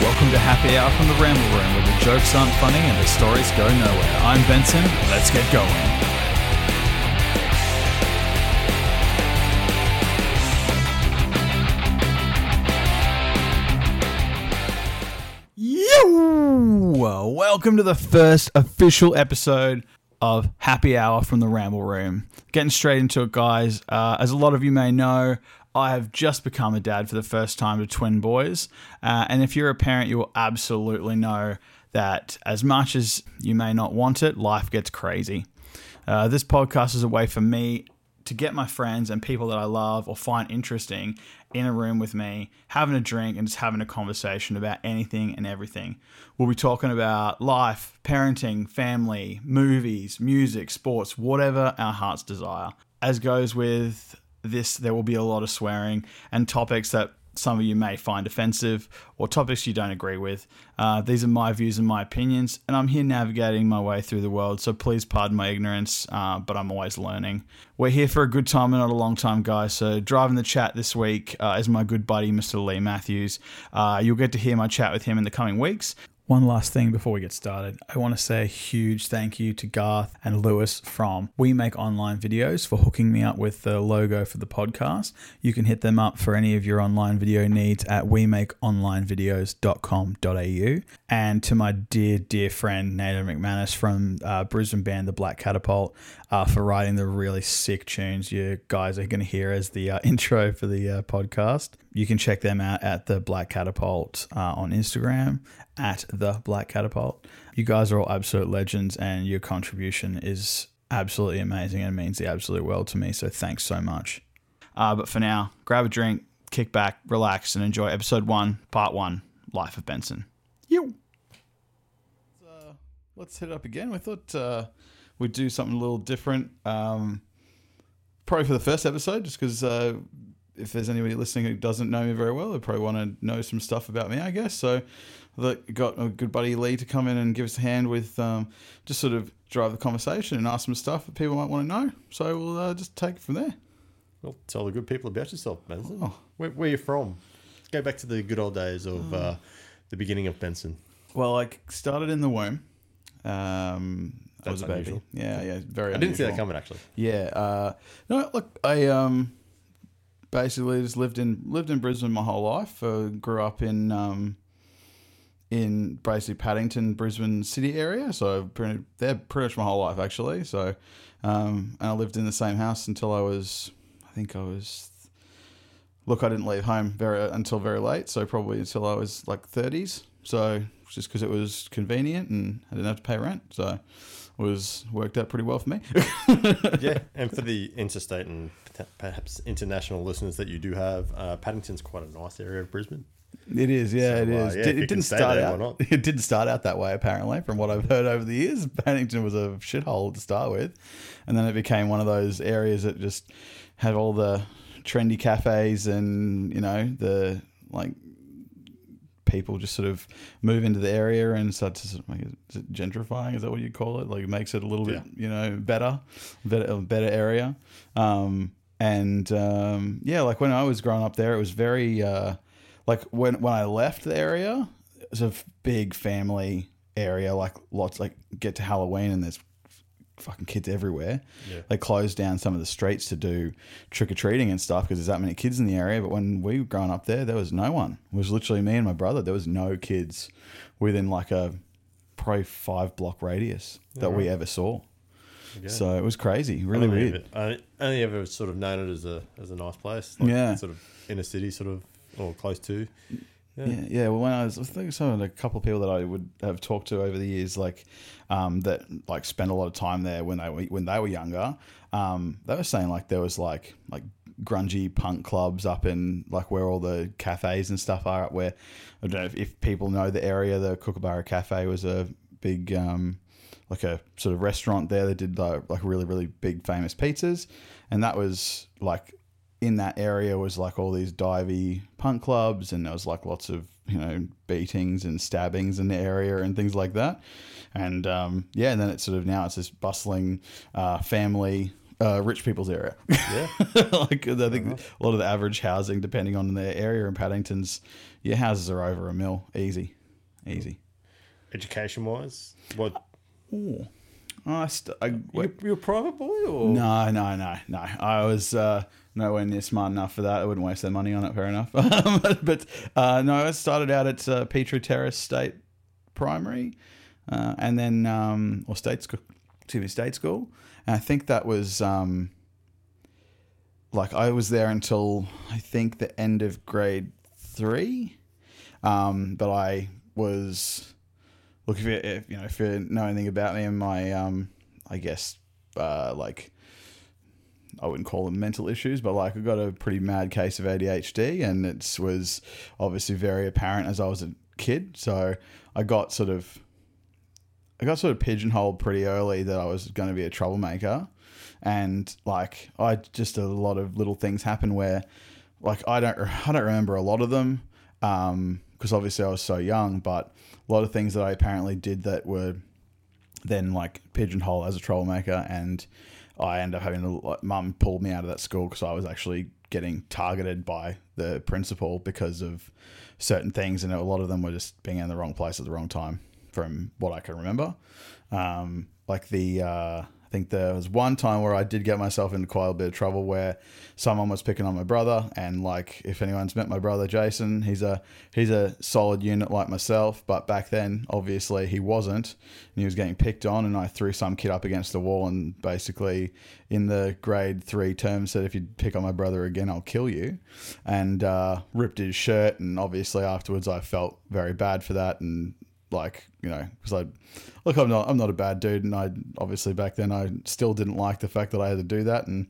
Welcome to Happy Hour from the Ramble Room, where the jokes aren't funny and the stories go nowhere. I'm Benson. Let's get going. Yo! Welcome to the first official episode of Happy Hour from the Ramble Room. Getting straight into it, guys. Uh, as a lot of you may know, I have just become a dad for the first time to twin boys. Uh, and if you're a parent, you will absolutely know that as much as you may not want it, life gets crazy. Uh, this podcast is a way for me to get my friends and people that I love or find interesting in a room with me, having a drink and just having a conversation about anything and everything. We'll be talking about life, parenting, family, movies, music, sports, whatever our hearts desire. As goes with this, there will be a lot of swearing and topics that some of you may find offensive or topics you don't agree with. Uh, these are my views and my opinions, and I'm here navigating my way through the world, so please pardon my ignorance, uh, but I'm always learning. We're here for a good time and not a long time, guys, so driving the chat this week uh, is my good buddy, Mr. Leigh Matthews. Uh, you'll get to hear my chat with him in the coming weeks. One last thing before we get started. I want to say a huge thank you to Garth and Lewis from We Make Online Videos for hooking me up with the logo for the podcast. You can hit them up for any of your online video needs at wemakeonlinevideos.com.au. And to my dear, dear friend Nathan McManus from uh, Brisbane band The Black Catapult uh, for writing the really sick tunes you guys are going to hear as the uh, intro for the uh, podcast. You can check them out at The Black Catapult uh, on Instagram at the Black Catapult. You guys are all absolute legends, and your contribution is absolutely amazing and means the absolute world to me. So thanks so much. Uh, but for now, grab a drink, kick back, relax, and enjoy episode one, part one, Life of Benson. You. Uh, let's hit it up again. We thought uh, we'd do something a little different. Um, probably for the first episode, just because uh, if there's anybody listening who doesn't know me very well, they probably want to know some stuff about me, I guess. So that got a good buddy Leigh to come in and give us a hand with um, just sort of drive the conversation and ask some stuff that people might want to know. So we'll uh, just take it from there. Well, tell the good people about yourself, Benson. Oh. Where, where you from? Go back to the good old days of uh, the beginning of Benson. Well, I started in the womb. Um, I was That's a baby. unusual. Yeah, yeah, very. I didn't see that coming actually. Yeah. Uh, no, look, I um, basically just lived in lived in Brisbane my whole life. Uh, grew up in um, in basically Paddington, Brisbane city area. So been there pretty much my whole life actually. So um, and I lived in the same house until I was, I think I was. Look, I didn't leave home very until very late, so probably until I was like thirties. So just because it was convenient and I didn't have to pay rent, so it was worked out pretty well for me. yeah, and for the interstate and perhaps international listeners that you do have, uh, Paddington's quite a nice area of Brisbane. It is, yeah, So, it uh, yeah, Di- it didn't start out. not? It didn't start out that way, apparently, from what I've heard over the years. Paddington was a shithole to start with, and then it became one of those areas that just had all the trendy cafes and you know the like people just sort of move into the area and start to sort of make it gentrifying. Is that what you call it? Like it makes it a little bit, you know, better, better, a better area. Um, and um, yeah, like when I was growing up there, it was very uh, like when when I left the area, it was a big family area. Like lots, like get to Halloween and there's fucking kids everywhere. Yeah. They closed down some of the streets to do trick or treating and stuff because there's that many kids in the area. But when we were growing up there, there was no one. It was literally me and my brother. There was no kids within like a probably five block radius that we ever saw. Okay. So it was crazy, I really don't weird. I only ever sort of known it as a as a nice place. Like Yeah. Sort of inner city, sort of, or close to. Yeah. Yeah, yeah. Well, when I was, I think some of the couple of people that I would have talked to over the years, like um, that, like spent a lot of time there when they were when they were younger. Um, they were saying like there was like like grungy punk clubs up in like where all the cafes and stuff are. Up where I don't know if, if people know the area. The Kookaburra Cafe was a big um, like a sort of restaurant there that did like, like really really big famous pizzas, and that was like in that area was like all these divey punk clubs and there was like lots of you know beatings and stabbings in the area and things like that and um, yeah and then it's sort of now it's this bustling uh, family uh, rich people's area. Yeah. like I think a lot of the average housing, depending on their area in Paddington's, your houses are over a mil, easy, easy. Education wise, what Ooh. I st- I, you, you're a private boy or No, no, no, no. I was uh, nowhere near smart enough for that. I wouldn't waste their money on it. Fair enough. but uh, no, I started out at uh, Petrie Terrace State Primary, uh, and then um, or state school, excuse me, state school. And I think that was um, like I was there until I think the end of grade three. Um, but I was look if you, if you know if you know anything about me and my um, I guess uh, like I wouldn't call them mental issues, but like I got a pretty mad case of ADHD, and it was obviously very apparent as I was a kid. So I got sort of I got sort of pigeonholed pretty early that I was going to be a troublemaker, and like I just a lot of little things happen where like I don't I don't remember a lot of them because obviously I was so young, but a lot of things that I apparently did that were then like pigeonhole as a troublemaker, and I ended up having to. Like, Mum pulled me out of that school because I was actually getting targeted by the principal because of certain things, and a lot of them were just being in the wrong place at the wrong time, from what I can remember. Um, like the. Uh, think there was one time where I did get myself into quite a bit of trouble where someone was picking on my brother, and like if anyone's met my brother Jason, he's a he's a solid unit like myself, but back then obviously he wasn't, and he was getting picked on, and I threw some kid up against the wall, and basically in the grade three term said if you pick on my brother again, I'll kill you, and uh, ripped his shirt, and obviously afterwards I felt very bad for that, and like you know because I look I'm not I'm not a bad dude and I obviously back then I still didn't like the fact that I had to do that and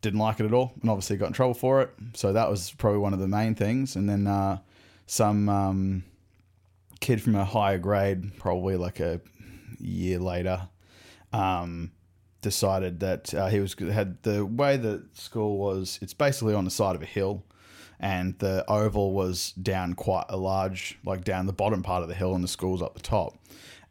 didn't like it at all and obviously got in trouble for it. So that was probably one of the main things and then uh, some um, kid from a higher grade probably like a year later um, decided that uh, he was had the way that school was it's basically on the side of a hill and the oval was down quite a large, like down the bottom part of the hill, and the school's up the top.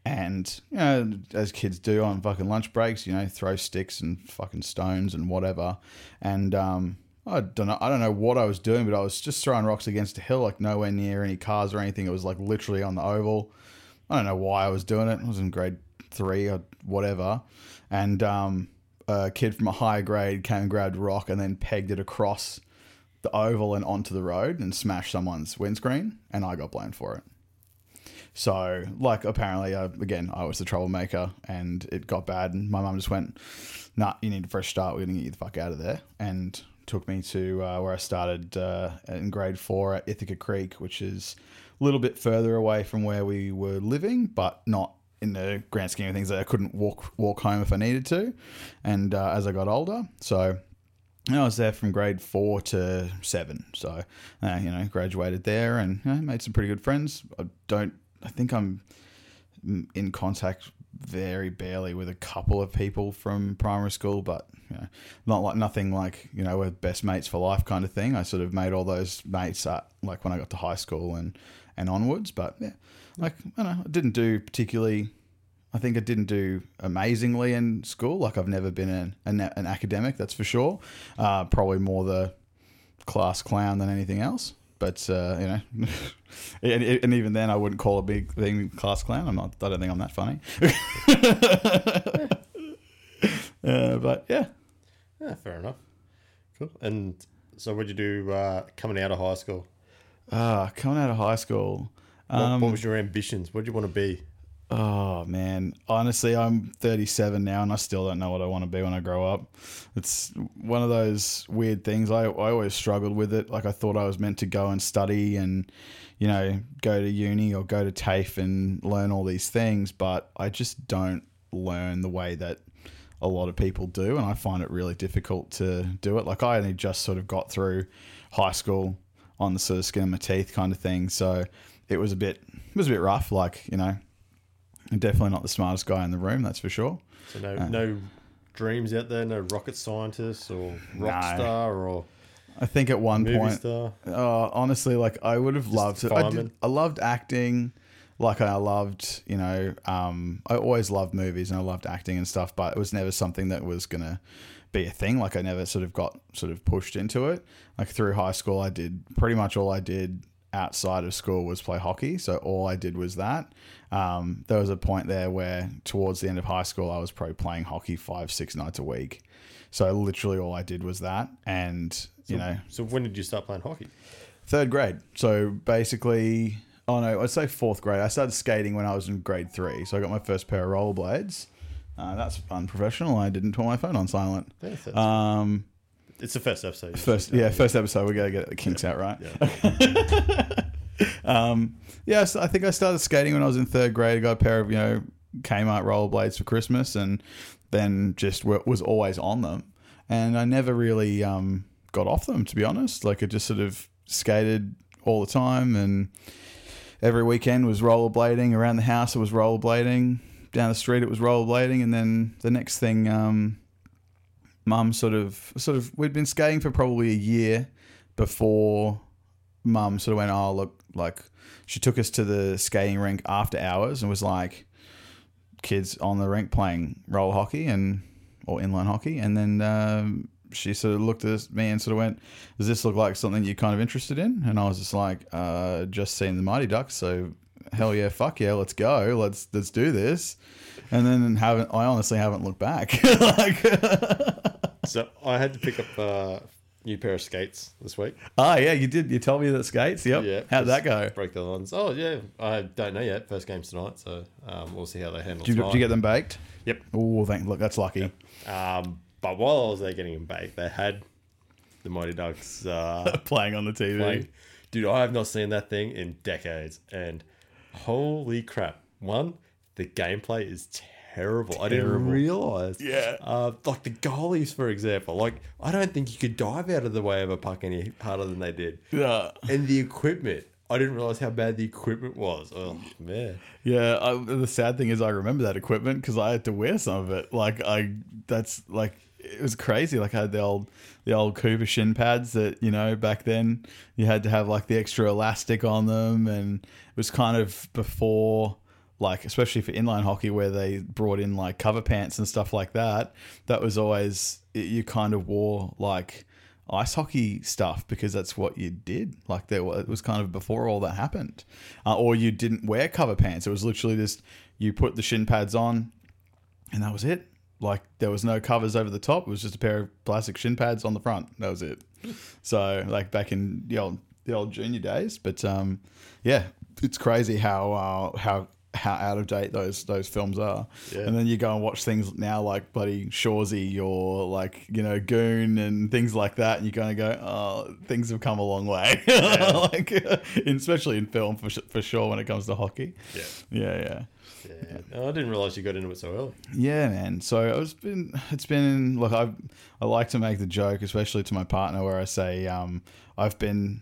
And you know, as kids do on fucking lunch breaks, you know, throw sticks and fucking stones and whatever. And um, I don't know, I don't know what I was doing, but I was just throwing rocks against a hill, like nowhere near any cars or anything. It was like literally on the oval. I don't know why I was doing it. I was in grade three or whatever, and um, a kid from a higher grade came and grabbed a rock and then pegged it across the oval and onto the road and smashed someone's windscreen, and I got blamed for it. So, like, apparently, uh, again, I was the troublemaker, and it got bad, and my mum just went, "Nah, you need a fresh start. We're gonna get you the fuck out of there," and took me to uh, where I started uh, in grade four at Ithaca Creek, which is a little bit further away from where we were living, but not in the grand scheme of things. I couldn't walk walk home if I needed to, and uh, as I got older, so I was there from grade four to seven. So, uh, you know, graduated there and you know, made some pretty good friends. I don't, I think I'm in contact very barely with a couple of people from primary school, but you know, not like nothing like you know we're best mates for life kind of thing. I sort of made all those mates at like when I got to high school and and onwards. But yeah, like I know, I didn't do particularly I think I didn't do amazingly in school. Like I've never been an, an, an academic, that's for sure. Uh, probably more the class clown than anything else. But uh, you know, and, and, even then, I wouldn't call a big thing class clown. I'm not. I don't think I'm that funny. uh, but yeah, yeah, fair enough. Cool. And so, what'd you do uh, coming out of high school? Ah, coming out of high school. What, um, what was your ambitions? What did you want to be? Oh man, honestly, I'm 37 now, and I still don't know what I want to be when I grow up. It's one of those weird things. I I always struggled with it. Like I thought I was meant to go and study and you know go to uni or go to TAFE and learn all these things, but I just don't learn the way that a lot of people do, and I find it really difficult to do it. Like I only just sort of got through high school on the sort of skin of my teeth kind of thing, so it was a bit it was a bit rough. Like you know definitely not the smartest guy in the room, that's for sure. So no, uh, no dreams out there, no rocket scientist or rock no. star or. I think at one point, uh, honestly, like I would have loved to. I, did, I, loved acting, like I loved, you know, um, I always loved movies and I loved acting and stuff, but it was never something that was gonna be a thing. Like I never sort of got sort of pushed into it. Like through high school, I did pretty much all I did outside of school was play hockey. So all I did was that. Um, there was a point there where towards the end of high school, I was probably playing hockey five, six nights a week. So literally all I did was that. And, you know, So when did you start playing hockey? third grade. So basically, oh no, I'd say fourth grade. I started skating when I was in grade three. So I got my first pair of rollerblades. Uh, that's unprofessional. I didn't turn my phone on silent. Um, it's the first episode. first, yeah, first episode. We gotta get the kinks out right. Yeah. um, yeah, so I think I started skating when I was in third grade. I got a pair of you know Kmart rollerblades for Christmas, and then just wa- was always on them. And I never really um, got off them, to be honest. Like I just sort of skated all the time, and every weekend was rollerblading around the house. It was rollerblading down the street. It was rollerblading, and then the next thing. Um, mum sort of sort of we'd been skating for probably a year before mum sort of went oh look like she took us to the skating rink after hours and was like kids on the rink playing roller hockey and or inline hockey. And then um, she sort of looked at me and sort of went does this look like something you're kind of interested in? And i was just like uh, just seen the mighty ducks so hell yeah fuck yeah let's go let's let's do this and then haven't i honestly haven't looked back like So I had to pick up a new pair of skates this week. Oh yeah, you did. You told me that skates. Yep. Yeah. How'd that go? Break the lines. Oh yeah, I don't know yet. First game's tonight, so um, we'll see how they handle. Did you, did you get them baked? Yep. Oh, thank. Look, that's lucky. Um, but while I was there getting them baked, they had the Mighty Ducks uh, Playing on the TV. playing. Dude, I have not seen that thing in decades, and holy crap! One, the gameplay is terrible. I didn't Terrible. realize. Yeah. Uh, like the goalies, for example. Like I don't think you could dive out of the way of a puck any harder than they did. Yeah. And the equipment. I didn't realize how bad the equipment was. Oh man. Yeah. I, the sad thing is, I remember that equipment because I had to wear some of it. Like I, that's like it was crazy. Like I had the old, the old Cooper shin pads that you know back then you had to have like the extra elastic on them, and it was kind of before. Like especially for inline hockey, where they brought in like cover pants and stuff like that, that was always you kind of wore like ice hockey stuff because that's what you did. Like there was, it was kind of before all that happened, uh, or you didn't wear cover pants. It was literally just you put the shin pads on, and that was it. Like there was no covers over the top. It was just a pair of plastic shin pads on the front. That was it. So like back in the old the old junior days, but um, yeah, it's crazy how uh, how how out of date those those films are. Yeah. And then you go and watch things now like bloody Shoresy or like you know Goon and things like that, and you're going to go, oh, things have come a long way. like especially in film for for sure when it comes to hockey. Yeah. Yeah, yeah. Yeah. No, I didn't realize you got into it so early. Yeah, man. So it's been it's been look. I I like to make the joke, especially to my partner, where I say um, I've been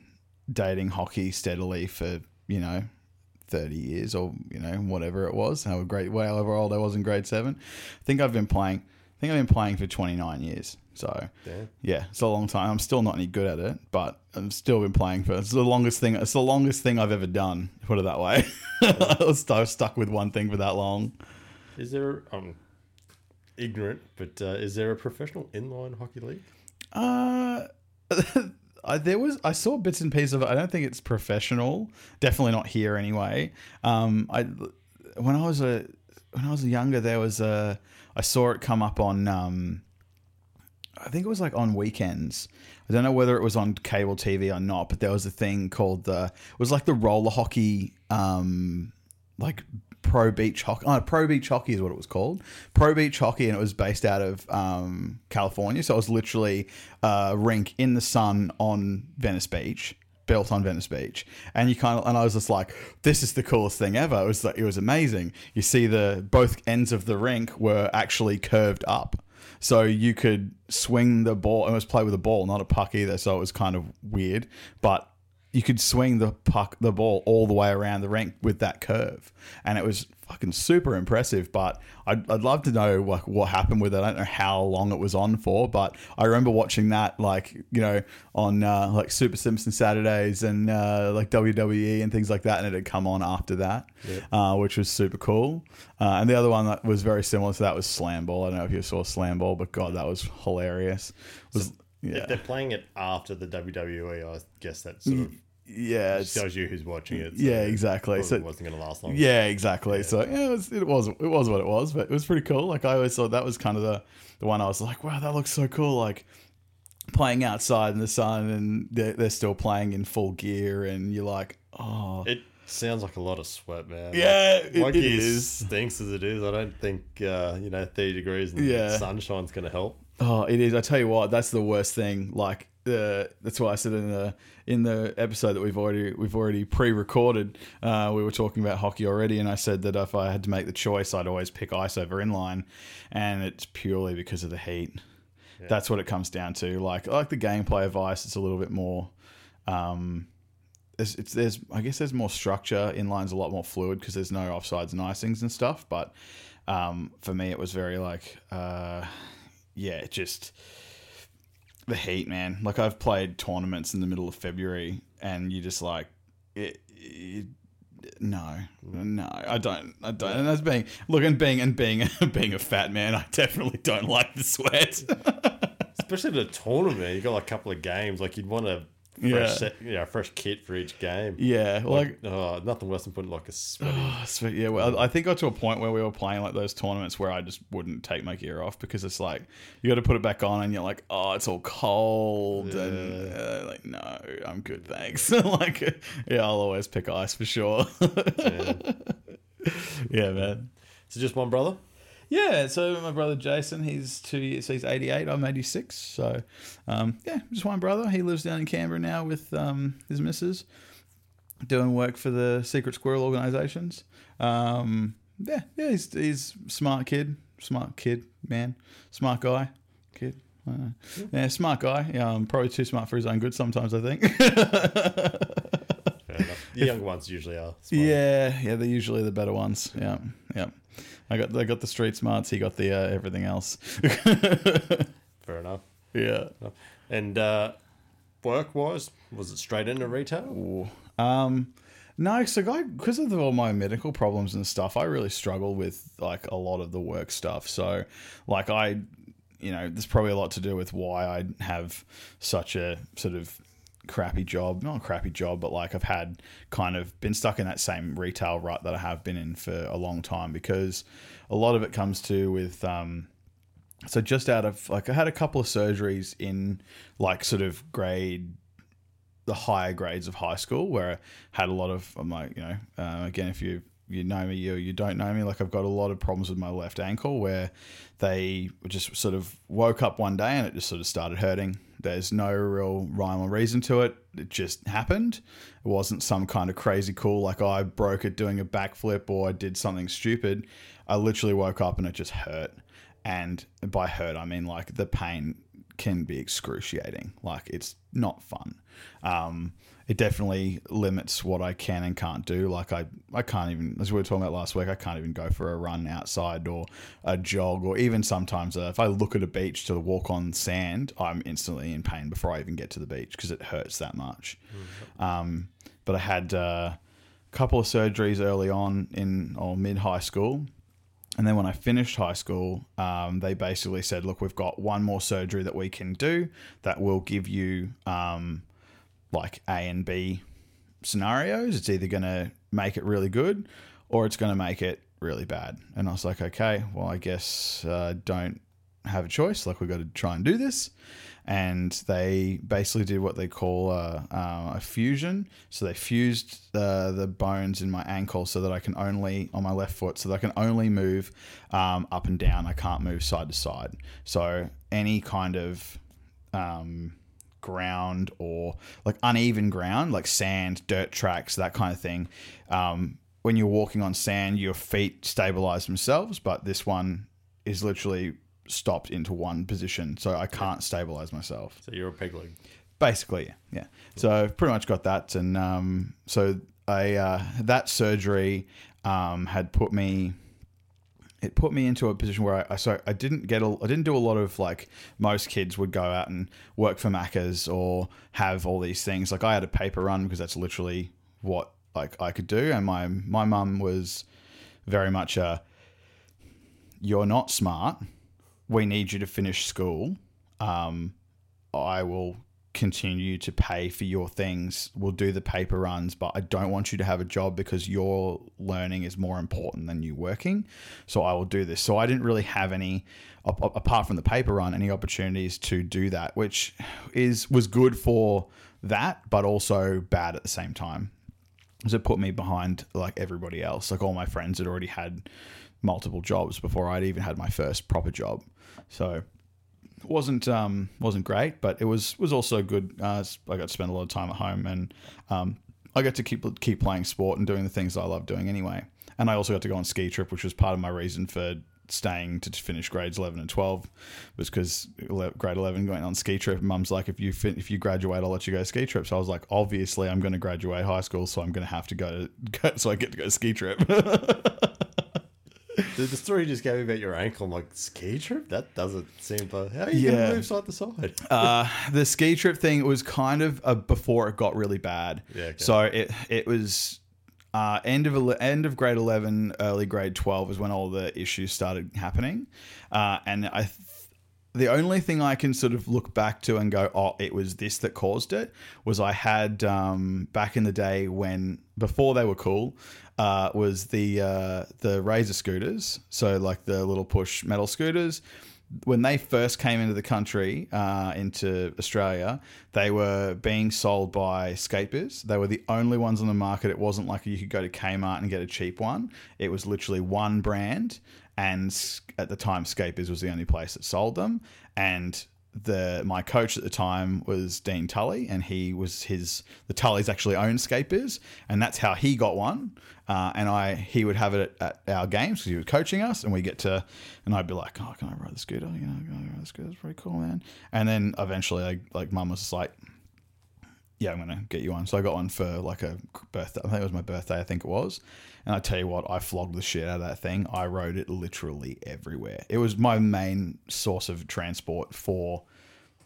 dating hockey steadily for you know thirty years or you know whatever it was, however great, however old I was in grade seven. I think I've been playing. I think I've been playing for twenty nine years. So Yeah. yeah, it's a long time. I'm still not any good at it, but I've still been playing for. It's the longest thing. It's the longest thing I've ever done. Put it that way. I was stu- stuck with one thing for that long. Is there um ignorant, but uh, is there a professional inline hockey league? Uh, I, there was I saw bits and pieces of it. I don't think it's professional. Definitely not here anyway. Um, I when I was a when I was younger, there was a I saw it come up on um, I think it was like on weekends. I don't know whether it was on cable TV or not, but there was a thing called the it was like the roller hockey um like pro beach hockey. Oh, pro beach hockey is what it was called. Pro beach hockey, and it was based out of um, California. So it was literally a rink in the sun on Venice Beach, built on Venice Beach. And you kind of, and I was just like, this is the coolest thing ever. It was like, it was amazing. You see the both ends of the rink were actually curved up. So you could swing the ball. It was play with a ball, not a puck either. So it was kind of weird, but you could swing the puck, the ball all the way around the rink with that curve, and it was fucking super impressive. But I'd, I'd love to know like what happened with it. I don't know how long it was on for, but I remember watching that like you know on uh, like Super Simpson Saturdays and uh, like WWE and things like that, and it had come on after that, uh, which was super cool. Uh, and the other one that was very similar to that was Slam Ball. I don't know if you saw Slam Ball, but God, that was hilarious. Was yeah. If they're playing it after the WWE, I guess that sort of yeah, it's, shows you who's watching it. so yeah, exactly. Probably So it wasn't going to last long. yeah, exactly. So yeah, it was, it was it was what it was, but it was pretty cool. Like I always thought that was kind of the the one I was like, wow, that looks so cool. Like playing outside in the sun, and they're, they're still playing in full gear, and you're like, oh, It sounds like a lot of sweat, man. Yeah, Like, it- it stinks as it is. I don't think uh, you know thirty degrees and Yeah. sunshine's going to help. Oh, it is. I tell you what, that's the worst thing. Like, uh, that's why I said in the in the episode that we've already we've already pre-recorded, uh, we were talking about hockey already, and I said that if I had to make the choice, I'd always pick ice over inline, and it's purely because of the heat. That's what it comes down to. Like, I like the gameplay of ice. It's a little bit more. Um, it's, it's there's I guess there's more structure. Inline's a lot more fluid because there's no offsides and icings and stuff. But um, for me, it was very like. Uh, yeah, just the heat, man. Like I've played tournaments in the middle of February, and you just like it. it no, no, I don't. I don't. And that's being look and being and being being a fat man. I definitely don't like the sweat. Especially at a tournament, you got like a couple of games. Like you'd want a fresh Yeah. set, know, fresh kit for each game. yeah, like Like, oh, nothing worse than putting like a sweaty. Oh, sweet. Yeah, well, I think I got to a point where we were playing like those tournaments where I just wouldn't take my gear off because it's like you got to put it back on and you're like, oh, it's all cold and uh, like, no, I'm good, thanks. like, yeah, I'll always pick ice for sure. Yeah. yeah, man. So just one brother. Yeah, so my brother Jason, he's two years, he's 88, I'm 86. So, um, yeah, just one brother. He lives down in Canberra now with um, his missus, doing work for the Secret Squirrel organizations. Um, yeah, yeah, he's, he's a smart kid, smart kid, man, smart guy, kid. I. Yeah, smart guy. Um, probably too smart for his own good sometimes, I think. Fair enough. The younger ones usually are. smart. yeah, yeah, they're usually the better ones. Yeah, yeah. I got, I got the street smarts. He got the uh, everything else. Fair enough. yeah. And uh, work wise, was it straight into retail? Ooh. Um, no, so I because of all my medical problems and stuff, I really struggle with like a lot of the work stuff. So, like I, you know, there's probably a lot to do with why I have such a sort of crappy job, not a crappy job, but like I've had kind of been stuck in that same retail rut that I have been in for a long time because a lot of it comes to with um, so just out of like I had a couple of surgeries in like sort of grade the higher grades of high school where I had a lot of I'm like you know uh, again if you you know me or you don't know me like I've got a lot of problems with my left ankle where they just sort of woke up one day and it just sort of started hurting there's no real rhyme or reason to it it just happened it wasn't some kind of crazy cool like I broke it doing a backflip or I did something stupid I literally woke up and it just hurt and by hurt I mean like the pain can be excruciating. Like it's not fun. Um, it definitely limits what I can and can't do. Like I, I can't even, as we were talking about last week, I can't even go for a run outside or a jog, or even sometimes uh, if I look at a beach to walk on sand, I'm instantly in pain before I even get to the beach because it hurts that much. Um, but I had uh, a couple of surgeries early on in or mid high school and then when I finished high school, um, they basically said, "Look, we've got one more surgery that we can do that will give you um, like A and B scenarios. It's either going to make it really good or it's going to make it really bad." And I was like, "Okay, well, I guess uh, don't have a choice. Like, we've got to try and do this." And they basically did what they call a, uh, a fusion. So they fused uh, the bones in my ankle so that I can only, on my left foot, so that I can only move um, up and down. I can't move side to side. So any kind of um, ground or like uneven ground, like sand, dirt tracks, that kind of thing. Um, when you're walking on sand, your feet stabilize themselves, but this one is literally stopped into one position, so I can't stabilize myself. So you're a peg leg. basically, yeah, yeah. So I've pretty much got that, and um, so I uh, that surgery um, had put me. It put me into a position where I, I so I didn't get a, I didn't do a lot of like most kids would go out and work for Macca's or have all these things. Like I had a paper run because that's literally what like I could do, and my my mum was very much a you're not smart. We need you to finish school. Um, I will continue to pay for your things. We'll do the paper runs, but I don't want you to have a job because your learning is more important than you working. So I will do this. So I didn't really have any, apart from the paper run, any opportunities to do that, which is was good for that, but also bad at the same time. Because it put me behind like everybody else. Like all my friends had already had multiple jobs before I'd even had my first proper job. So wasn't um, wasn't great, but it was was also good. Uh, I got to spend a lot of time at home, and um, I got to keep keep playing sport and doing the things I love doing anyway. And I also got to go on ski trip, which was part of my reason for staying to finish grades 11 and 12 was because grade 11 going on ski trip mum's like if you fin- if you graduate I'll let you go ski trip so I was like obviously I'm going to graduate high school so I'm going to have to go, to, so I get to go ski trip the, the story you just gave me about your ankle, I'm like, ski trip? That doesn't seem to. How are you Yeah. to move side to side? uh, the ski trip thing was kind of uh before it got really bad. Yeah, okay. So it it was uh, end of end of grade eleven, early grade twelve was when all the issues started happening, uh, and I. Th- the only thing I can sort of look back to and go, oh, it was this that caused it, was I had um, back in the day when before they were cool, uh, was the uh, the Razor scooters, so like the little push metal scooters. When they first came into the country, uh, into Australia, they were being sold by Skatebiz. They were the only ones on the market. It wasn't like you could go to Kmart and get a cheap one. It was literally one brand, and at the time, Skatebiz was the only place that sold them. And the my coach at the time was Dean Tully, and he was his the Tullys actually owned Skatebiz, and that's how he got one. Uh, and I he would have it at, our games because he was coaching us, and we get to, and I'd be like, oh, can I ride the scooter? You know, can I ride the scooter? It's pretty cool, man. And then eventually, I, like, mum was just like, yeah, I'm gonna get you one. So I got one for like a birthday. I think it was my birthday. I think it was. And I tell you what, I flogged the shit out of that thing. I rode it literally everywhere. It was my main source of transport for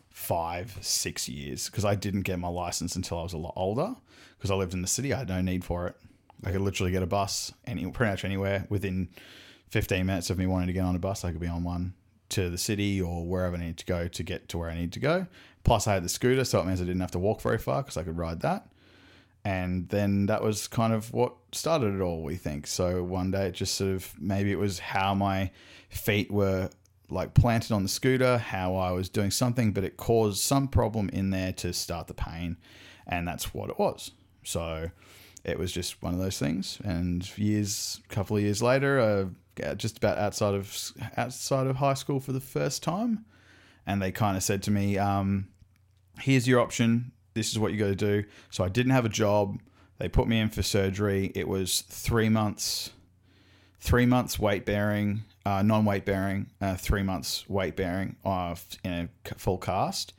five, six years because I didn't get my license until I was a lot older. Because I lived in the city, I had no need for it. I could literally get a bus any pretty much anywhere within 15 minutes of me wanting to get on a bus. I could be on one to the city or wherever I need to go to get to where I need to go. Plus, I had the scooter, so it means I didn't have to walk very far because I could ride that. And then that was kind of what started it all, we think. So one day it just sort of maybe it was how my feet were like planted on the scooter, how I was doing something, but it caused some problem in there to start the pain. And that's what it was. So it was just one of those things. And years, a couple of years later, uh, just about outside of outside of high school for the first time, and they kind of said to me, um, "Here's your option. This is what you got to do." So I didn't have a job. They put me in for surgery. It was three months, three months weight bearing, uh, non weight bearing, uh, three months weight bearing uh, in a full cast.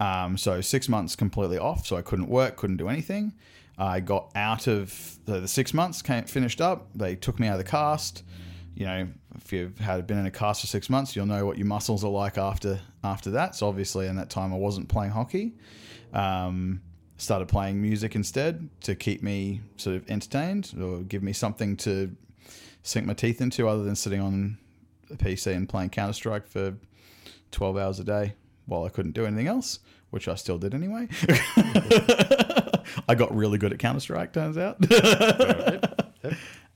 Um, so six months completely off. So I couldn't work, couldn't do anything. I got out of the, the six months, came, finished up. They took me out of the cast. You know, if you've had been in a cast for six months, you'll know what your muscles are like after after that. So obviously, in that time, I wasn't playing hockey. Um, started playing music instead to keep me sort of entertained or give me something to sink my teeth into, other than sitting on a PC and playing Counter Strike for twelve hours a day while I couldn't do anything else, which I still did anyway. I got really good at Counter Strike, turns out.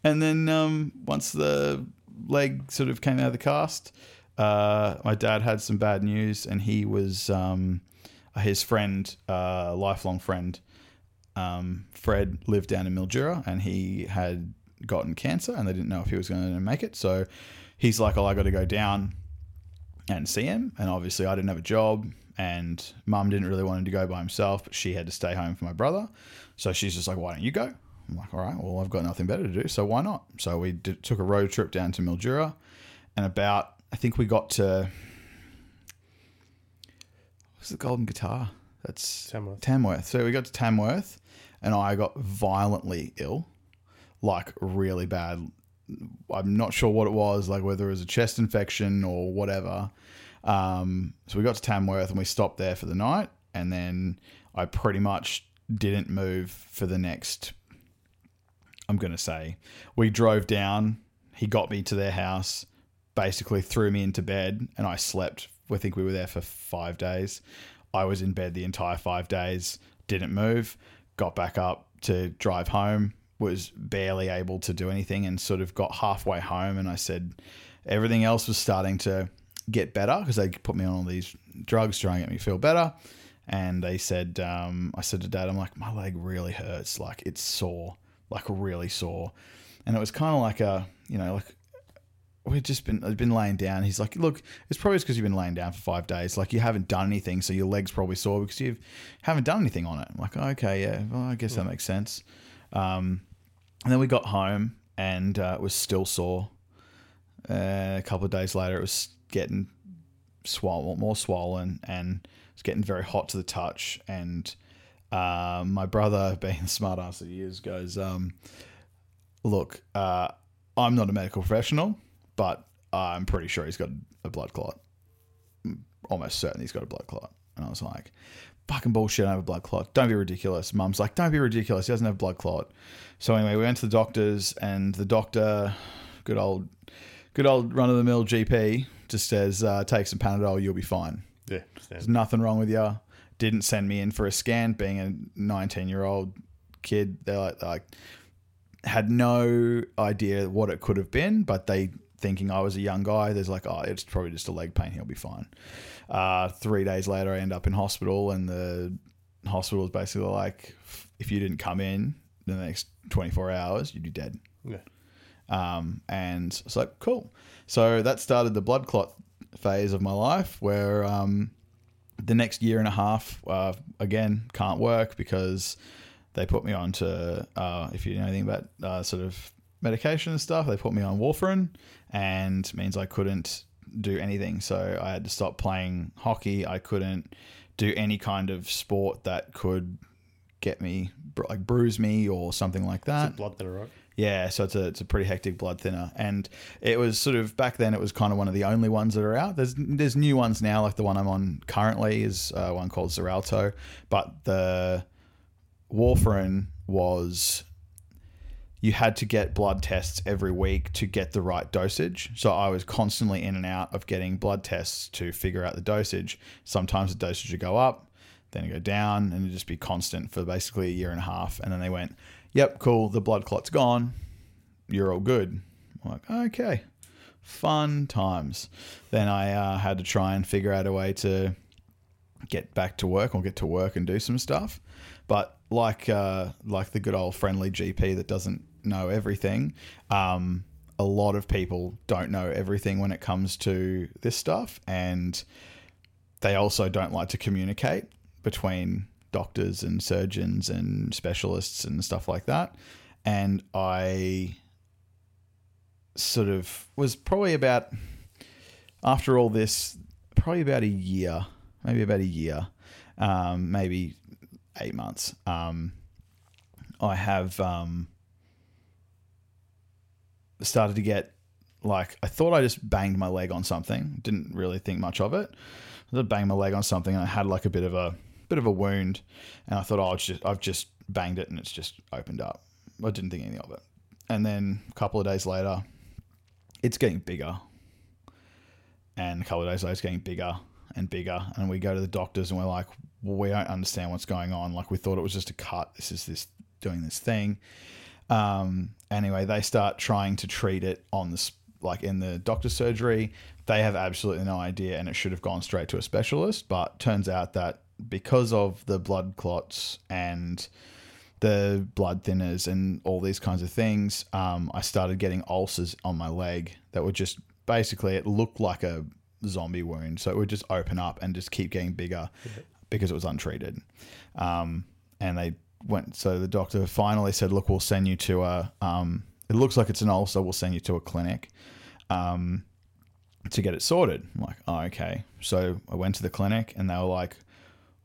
And then um, once the leg sort of came out of the cast, uh, my dad had some bad news, and he was um, his friend, uh, lifelong friend, um, Fred, lived down in Mildura, and he had gotten cancer, and they didn't know if he was going to make it. So he's like, "Oh, I got to go down and see him." And obviously, I didn't have a job, and Mum didn't really want him to go by himself, but she had to stay home for my brother. So she's just like, "Why don't you go?" I'm like, all right, well, I've got nothing better to do, so why not? So we did, took a road trip down to Mildura, and about I think we got to what was the Golden Guitar? That's Tamworth. Tamworth. So we got to Tamworth, and I got violently ill, like really bad. I'm not sure what it was, like whether it was a chest infection or whatever. Um, so we got to Tamworth and we stopped there for the night, and then I pretty much didn't move for the next. I'm gonna say we drove down. He got me to their house, basically threw me into bed, and I slept. I think we were there for five days. I was in bed the entire five days, didn't move, got back up to drive home, was barely able to do anything, and sort of got halfway home. And I said, everything else was starting to get better because they put me on all these drugs trying to get me feel better. And they said, um, I said to dad, I'm like, my leg really hurts. Like it's sore, like really sore. And it was kind of like a, you know, like we've just been I've been laying down. He's like, look, it's probably because you've been laying down for five days. Like you haven't done anything, so your leg's probably sore because you haven't done anything on it. I'm like, okay, yeah, well, I guess that makes sense. Um, and then we got home and uh, it was still sore. Uh, a couple of days later, it was getting swollen, more swollen, and it's getting very hot to the touch. And uh, my brother, being the smart ass that he is, goes, um, "Look, uh, I'm not a medical professional, but I'm pretty sure he's got a blood clot. Almost certain he's got a blood clot." And I was like, "Fucking bullshit! I have a blood clot. Don't be ridiculous." Mum's like, "Don't be ridiculous. He doesn't have a blood clot." So anyway, we went to the doctors, and the doctor, good old, good old run of the mill GP, just says, uh, "Take some Panadol, you'll be fine. Yeah. There's nothing wrong with you." Didn't send me in for a scan, being a 19 year old kid. They're like, like, had no idea what it could have been, but they thinking I was a young guy. There's like, oh, it's probably just a leg pain. He'll be fine. Uh, three days later, I end up in hospital, and the hospital is basically like, if you didn't come in the next 24 hours, you'd be dead. Yeah. Um, and it's like, cool. So that started the blood clot phase of my life where um, the next year and a half, uh, again, can't work because they put me on to, uh, if you know anything about uh, sort of medication and stuff, they put me on warfarin and means I couldn't do anything. So I had to stop playing hockey. I couldn't do any kind of sport that could get me, like bruise me or something like that. Blood thinner, right? Yeah, so it's a it's a pretty hectic blood thinner, and it was sort of back then. It was kind of one of the only ones that are out. There's there's new ones now, like the one I'm on currently is uh, one called Xarelto, but the warfarin was you had to get blood tests every week to get the right dosage. So I was constantly in and out of getting blood tests to figure out the dosage. Sometimes the dosage would go up, then it go down, and it'd just be constant for basically a year and a half. And then they went, "Yep, cool, the blood clot's gone. You're all good." I'm like, okay, fun times. Then I uh, had to try and figure out a way to get back to work or get to work and do some stuff. But like uh, like the good old friendly GP that doesn't know everything, um, a lot of people don't know everything when it comes to this stuff, and they also don't like to communicate between doctors and surgeons and specialists and stuff like that. And I sort of was probably about after all this, probably about a year, maybe about a year, um, maybe eight months. Um, I have um, started to get like I thought I just banged my leg on something. Didn't really think much of it. I banged my leg on something, and I had like a bit of a bit of a wound, and I thought, oh, just I've just banged it, and it's just opened up. I didn't think anything of it. And then a couple of days later, it's getting bigger. And a couple of days later, it's getting bigger and bigger. And we go to the doctors and we're like, well, we don't understand what's going on. Like, we thought it was just a cut. This is this doing this thing. Um, anyway, they start trying to treat it on this, like in the doctor's surgery. They have absolutely no idea, and it should have gone straight to a specialist. But turns out that because of the blood clots and the blood thinners and all these kinds of things, um, I started getting ulcers on my leg that were just basically it looked like a zombie wound. So it would just open up and just keep getting bigger because it was untreated. Um, and they went, so the doctor finally said, Look, we'll send you to a, um, it looks like it's an ulcer, we'll send you to a clinic. Um, to get it sorted. I'm like, oh, okay. So I went to the clinic and they were like,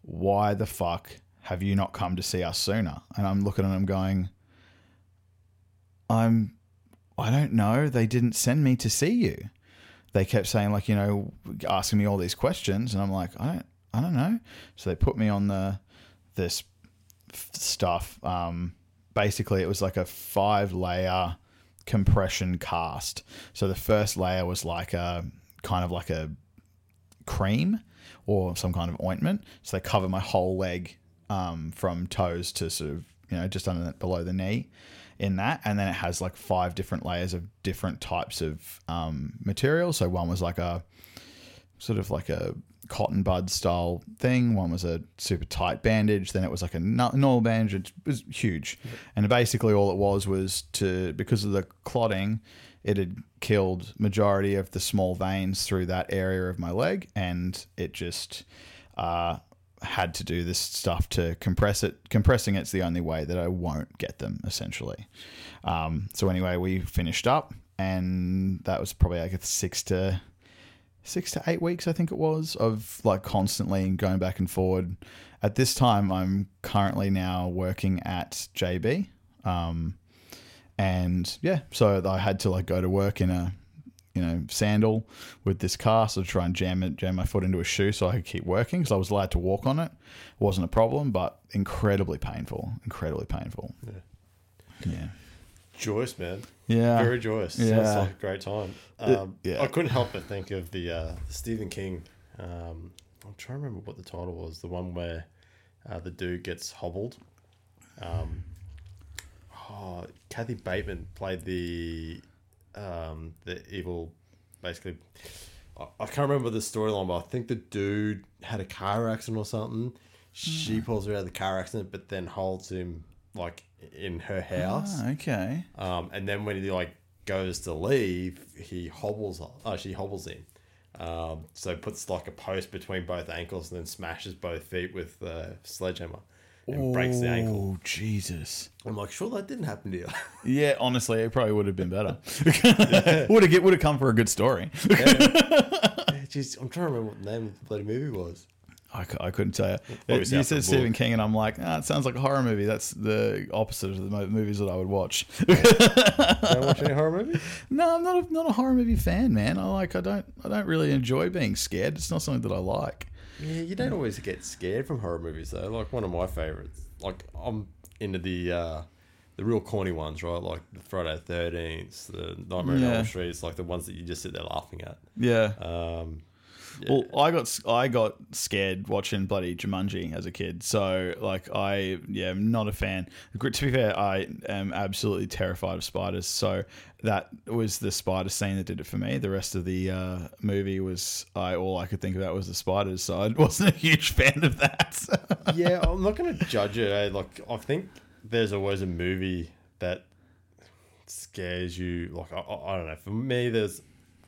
why the fuck have you not come to see us sooner? And I'm looking at him going, I'm, I don't know. They didn't send me to see you. They kept saying like, you know, asking me all these questions, and I'm like, I don't, I don't know. So they put me on the this stuff. Um, basically, it was like a five layer compression cast. So the first layer was like a kind of like a cream or some kind of ointment. So they cover my whole leg um, from toes to sort of you know just under below the knee in that, and then it has like five different layers of different types of um, material. So one was like a sort of like a cotton bud style thing. One was a super tight bandage. Then it was like a normal bandage. It was huge, and basically all it was was to because of the clotting, it had killed majority of the small veins through that area of my leg, and it just uh, had to do this stuff to compress it. Compressing it's the only way that I won't get them essentially. Um, so anyway, we finished up, and that was probably like a six to six to eight weeks, I think it was, of like constantly going back and forward. At this time, I'm currently now working at JB. Um, and yeah, so I had to like go to work in a, you know, sandal with this cast to try and jam it, jam my foot into a shoe so I could keep working because I was allowed to walk on it. It wasn't a problem, but incredibly painful, incredibly painful. Yeah. Yeah. Joyous, man. Yeah. Very joyous. Yeah. Sounds like a great time. Um, yeah. I couldn't help but think of the uh, Stephen King. Um, I'm trying to remember what the title was. The one where uh, the dude gets hobbled. Um, oh, Kathy Bateman played the um, the evil, basically. I, I can't remember the storyline, but I think the dude had a car accident or something. She pulls her out of the car accident, but then holds him like in her house. Ah, okay. Um, and then when he like goes to leave, he hobbles. Oh, she hobbles him. Um, so puts like a post between both ankles and then smashes both feet with a sledgehammer and breaks the ankle. Oh, Jesus. I'm like, sure that didn't happen to you. Yeah, honestly, it probably would have been better. would have would have come for a good story. Jeez, I'm trying to remember what the name of the bloody movie was. I, I couldn't tell you. Obviously you said Stephen. King, and I'm like, ah, it sounds like a horror movie. That's the opposite of the mo- movies that I would watch. Don't watch any horror movies? no, I'm not a, not a horror movie fan, man. I like I don't I don't really enjoy being scared. It's not something that I like. Yeah, you don't always get scared from horror movies though. Like one of my favorites. Like I'm into the uh, the real corny ones, right? Like the Friday the Thirteenth, the Nightmare on Yeah. Elm Street. It's like the ones that you just sit there laughing at. Yeah. Um, Well, I got I got scared watching bloody Jumanji as a kid. So like I yeah, I'm not a fan. To be fair, I am absolutely terrified of spiders. So that was the spider scene that did it for me. The rest of the uh, movie was I all I could think about was the spiders. So I wasn't a huge fan of that. yeah, I'm not going to judge it. Eh? Like I think there's always a movie that scares you. Like I, I don't know. For me, there's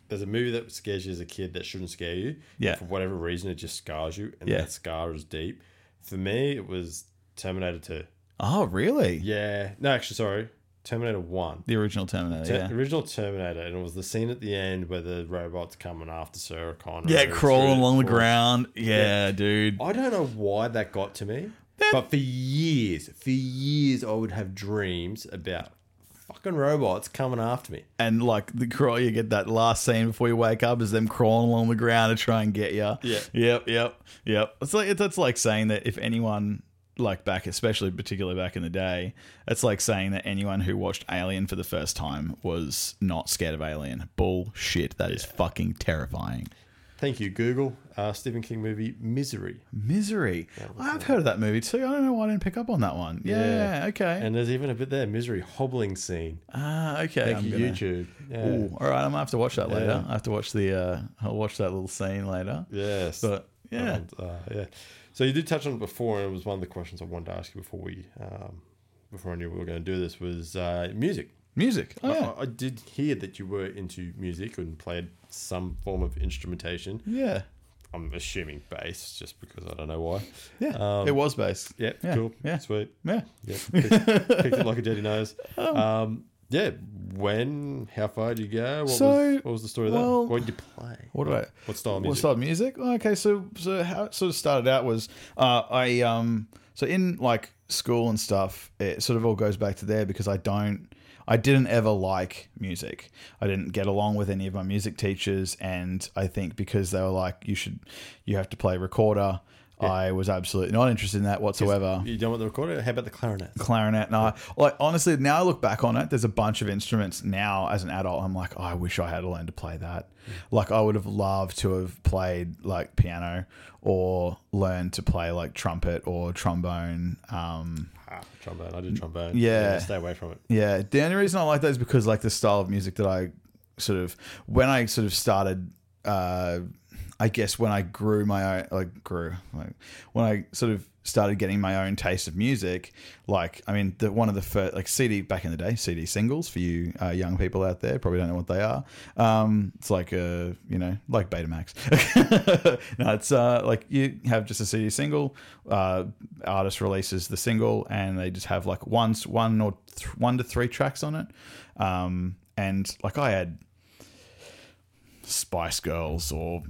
there's a movie that scares you as a kid that shouldn't scare you. Yeah. For whatever reason, it just scars you, and Yeah. that scar is deep. For me, it was Terminator Two. oh, really? Yeah. No, actually, sorry. Terminator One. The original Terminator. Ter- yeah. Original Terminator, and it was the scene at the end where the robots coming after Sarah Connor. Yeah, crawling along the ground. Yeah, dude. I don't know why that got to me, but for years, for years, I would have dreams about fucking robots coming after me. And like the crawl, you get that last scene before you wake up is them crawling along the ground to try and get you. Yeah. Yep. Yep. Yep. It's like that's like saying that if anyone like back, especially particularly back in the day, it's like saying that anyone who watched Alien for the first time was not scared of Alien. Bullshit. That is fucking terrifying. Thank you, Google. Uh, Stephen King movie Misery, Misery. I've heard of that movie too. I don't know why I didn't pick up on that one. Yeah. Yeah. Okay. and there's even a bit there Misery hobbling scene. Ah. okay. Thank I'm you, gonna- YouTube. Yeah. Ooh, all right. I'm gonna have to watch that later. Yeah. I have to watch the. Uh, I'll watch that little scene later. Yes. But yeah, And, uh, yeah. So you did touch on it before, and it was one of the questions I wanted to ask you before we, um, before I knew we were going to do this was uh, music. Music. Oh yeah, I, I did hear that you were into music and played some form of instrumentation. yeah, I'm assuming bass, just because I don't know why. yeah. Um, it was bass. Yeah, Yeah, cool. yeah. Sweet. Yeah, Yeah. Picked, picked it like a dirty nose. Oh. Um, Yeah. When? How far did you go? What, So, was, what was the story there? well, What did you play? What do I? What style of music? What style of music? Okay, so so how it sort of started out was uh, I um so in like school and stuff, it sort of all goes back to there because I don't I didn't ever like music. I didn't get along with any of my music teachers, and I think because they were like, you should you have to play recorder. I was absolutely not interested in that whatsoever You don't want the recorder? How about the clarinet? clarinet. No, like honestly, now I look back on it, there's a bunch of instruments now as an adult. I'm like, oh, I wish I had learned to play that. Like, I would have loved to have played like piano or learned to play like trumpet or trombone. Um, Ah, trombone. I did trombone. Yeah. Stay away from it. yeah, the only reason I like that is because like the style of music that I sort of when I sort of started. Uh, I guess when I grew my own, like grew, like when I sort of started getting my own taste of music, like I mean, the one of the first like CD back in the day, CD singles for you uh, young people out there probably don't know what they are. Um, it's like a you know like Betamax. no, it's uh, like you have just a CD single. Uh, artist releases the single, and they just have like one one or th- one to three tracks on it. Um, and like I had Spice Girls or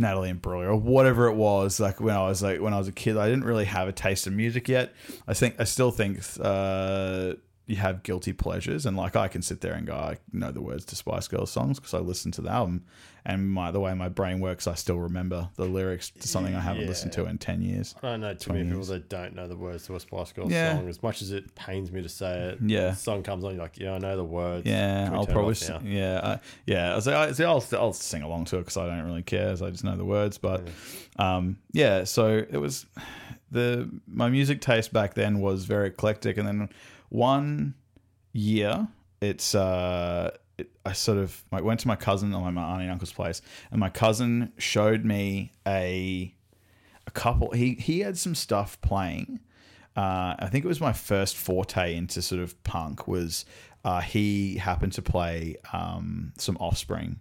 Natalie and Imbruglia or whatever it was. Like when I was like when I was a kid, I didn't really have a taste of music yet. I think I still think uh, you have guilty pleasures, and like I can sit there and go, I know the words to Spice Girls songs because I listened to the album, and my the way my brain works, I still remember the lyrics to something I haven't listened to in ten years. I don't know too many people that don't know the words to a Spice Girls Yeah. song. As much as it pains me to say it, Yeah. the song comes on, you're like, yeah, I know the words. Yeah, I'll probably sing, yeah I, yeah. I I, see, I'll I'll sing along to it because I don't really care. as I just know the words. But um, yeah, so it was the my music taste back then was very eclectic, and then one year it's uh. It, I sort of I went to my cousin or my auntie and uncle's place, and my cousin showed me a a couple. He he had some stuff playing. Uh, I think it was my first forte into sort of punk. Was uh, he happened to play um, some Offspring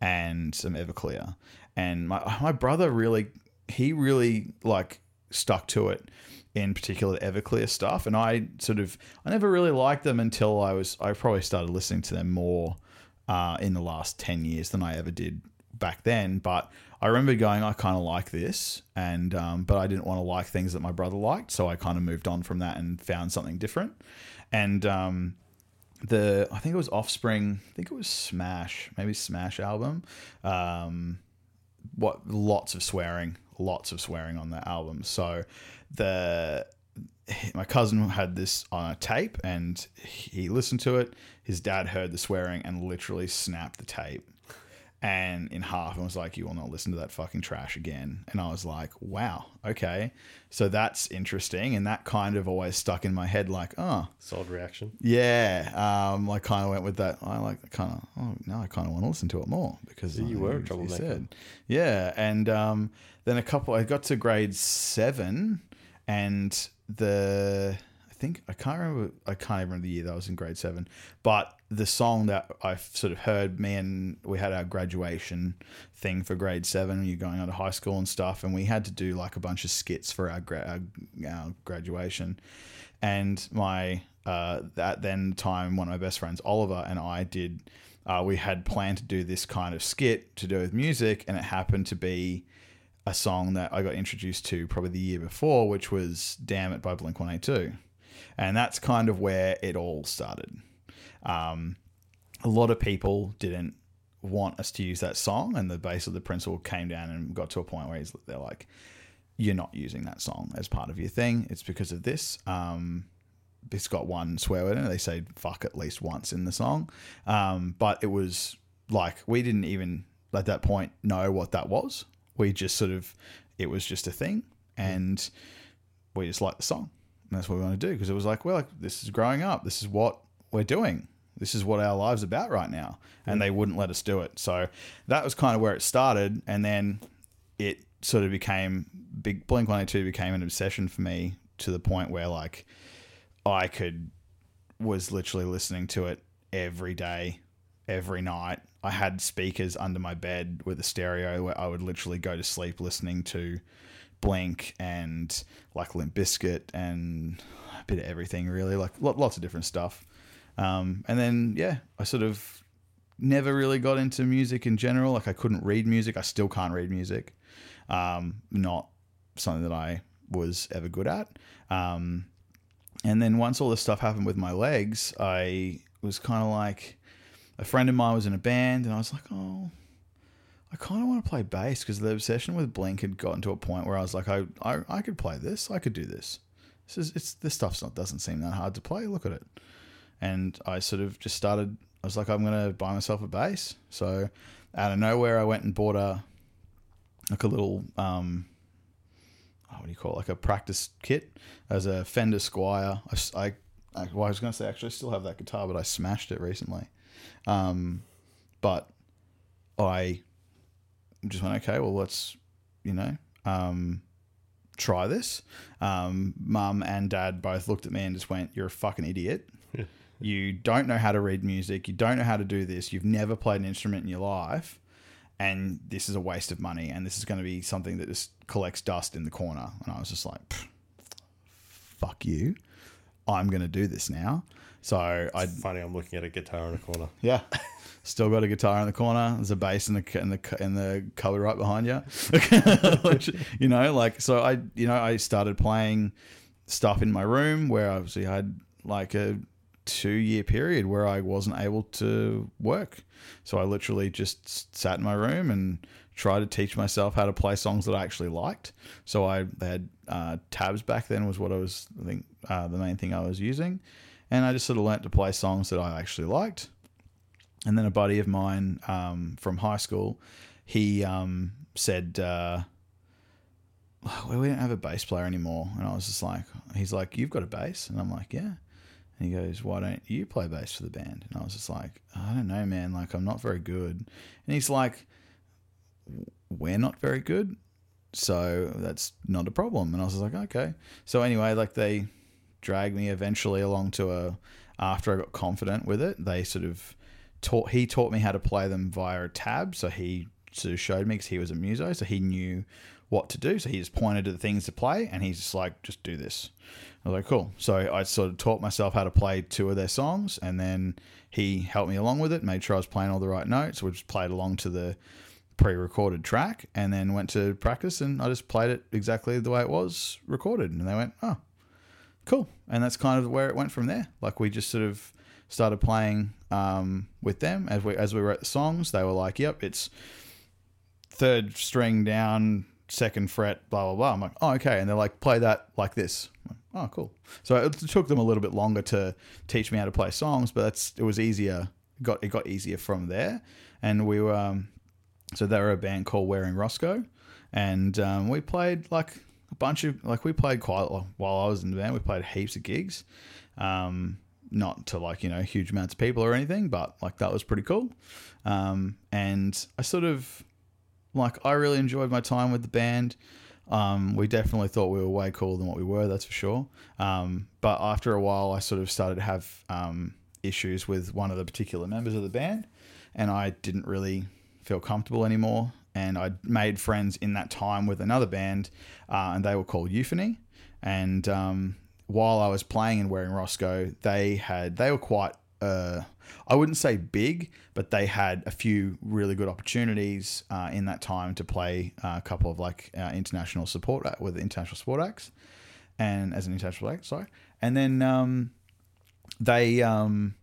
and some Everclear, and my my brother really he really like stuck to it in particular Everclear stuff and I sort of I never really liked them until I was I probably started listening to them more uh, in the last 10 years than I ever did back then but I remember going I kind of like this and um, but I didn't want to like things that my brother liked so I kind of moved on from that and found something different and um, the I think it was Offspring I think it was Smash maybe Smash album um, what lots of swearing, lots of swearing on that album. So the my cousin had this on a tape and he listened to it. His dad heard the swearing and literally snapped the tape and in half and was like, You will not listen to that fucking trash again. And I was like, Wow, okay. So that's interesting. And that kind of always stuck in my head like, oh, Solid reaction. yeah, um, I kind of went with that. I like kind of. Oh, now I kind of want to listen to it more because you I- were a troublemaker. Yeah, and um, then a couple. I got to grade seven, and the I think I can't remember. I can't even remember the year that I was in grade seven, but the song that I sort of heard. Me and we had our graduation thing for grade seven. You're going on to high school and stuff, and we had to do like a bunch of skits for our, gra- our, our graduation and my uh, at then time one of my best friends Oliver and I did uh, we had planned to do this kind of skit to do with music and it happened to be a song that I got introduced to probably the year before which was Damn It by Blink 182 and that's kind of where it all started um, a lot of people didn't want us to use that song and the base of the principal came down and got to a point where he's, they're like you're not using that song as part of your thing. It's because of this. Um, it's got one swear word in it. They say fuck at least once in the song. Um, but it was like, we didn't even at that point know what that was. We just sort of, it was just a thing. And we just liked the song. And that's what we want to do. Because it was like, well, this is growing up. This is what we're doing. This is what our lives about right now. And they wouldn't let us do it. So that was kind of where it started. And then it sort of became big blink 182 became an obsession for me to the point where like i could was literally listening to it every day every night i had speakers under my bed with a stereo where i would literally go to sleep listening to blink and like Limp Bizkit and a bit of everything really like lo- lots of different stuff Um, and then yeah, I sort of never really got into music in general. Like I couldn't read music. I still can't read music. Um, not something that I was ever good at. Um, and then once all this stuff happened with my legs, I was kind of like, a friend of mine was in a band, and I was like, oh, I kind of want to play bass because the obsession with Blink had gotten to a point where I was like, I, I, I could play this, I could do this. This is it's this stuff's not doesn't seem that hard to play. Look at it, and I sort of just started. I was like, I'm gonna buy myself a bass. So out of nowhere, I went and bought a like a little um, oh, what do you call it? like a practice kit as a Fender Squier. I, I, I, well, I was gonna say actually I still have that guitar, but I smashed it recently. Um, but I just went, okay, well, let's, you know, um, try this. Um, Mum and dad both looked at me and just went, you're a fucking idiot. you don't know how to read music. You don't know how to do this. You've never played an instrument in your life. And this is a waste of money. And this is going to be something that just collects dust in the corner. And I was just like, fuck you. I'm going to do this now. So I Funny, I'm looking at a guitar in a corner. yeah. Still got a guitar in the corner. There's a bass in the in the in the cupboard right behind you. Which, you know, like so I you know I started playing stuff in my room where obviously I had like a two year period where I wasn't able to work. So I literally just sat in my room and tried to teach myself how to play songs that I actually liked. So I had uh, tabs back then was what I was I think uh, the main thing I was using, and I just sort of learnt to play songs that I actually liked. And then a buddy of mine um, from high school, he um, said, uh, well, we don't have a bass player anymore. And I was just like, he's like, you've got a bass? And I'm like, yeah. And he goes, why don't you play bass for the band? And I was just like, I don't know, man. Like, I'm not very good. And he's like, we're not very good. So that's not a problem. And I was like, okay. So anyway, like they dragged me eventually along to a, after I got confident with it, they sort of taught, he taught me how to play them via a tab. So he sort of showed me because he was a muso. So he knew what to do. So he just pointed to the things to play and he's just like, just do this. I was like, cool. So I sort of taught myself how to play two of their songs and then he helped me along with it, made sure I was playing all the right notes. We just played along to the pre-recorded track and then went to practice and I just played it exactly the way it was recorded and they went oh cool. And that's kind of where it went from there. Like we just sort of started playing um, with them as we as we wrote the songs. They were like yep it's third string down second fret blah blah blah. I'm like oh okay. And they're like play that like this. Like, oh cool. So it took them a little bit longer to teach me how to play songs but that's it was easier got it got easier from there. And we were um, so they were a band called Wearing Roscoe, and um, we played like a bunch of like we played quite while I was in the band. We played heaps of gigs, um, not to like you know huge amounts of people or anything, but like that was pretty cool. Um, and I sort of like I really enjoyed my time with the band. Um, we definitely thought we were way cooler than what we were, that's for sure. Um, but after a while, I sort of started to have um, issues with one of the particular members of the band, and I didn't really feel comfortable anymore. And I made friends in that time with another band, uh, and they were called Euphony. And um, while I was playing and wearing Roscoe, they had they were quite uh, I wouldn't say big, but they had a few really good opportunities uh, in that time to play uh, a couple of like uh, international support with international support acts, and as an international act, sorry. And then um, they um,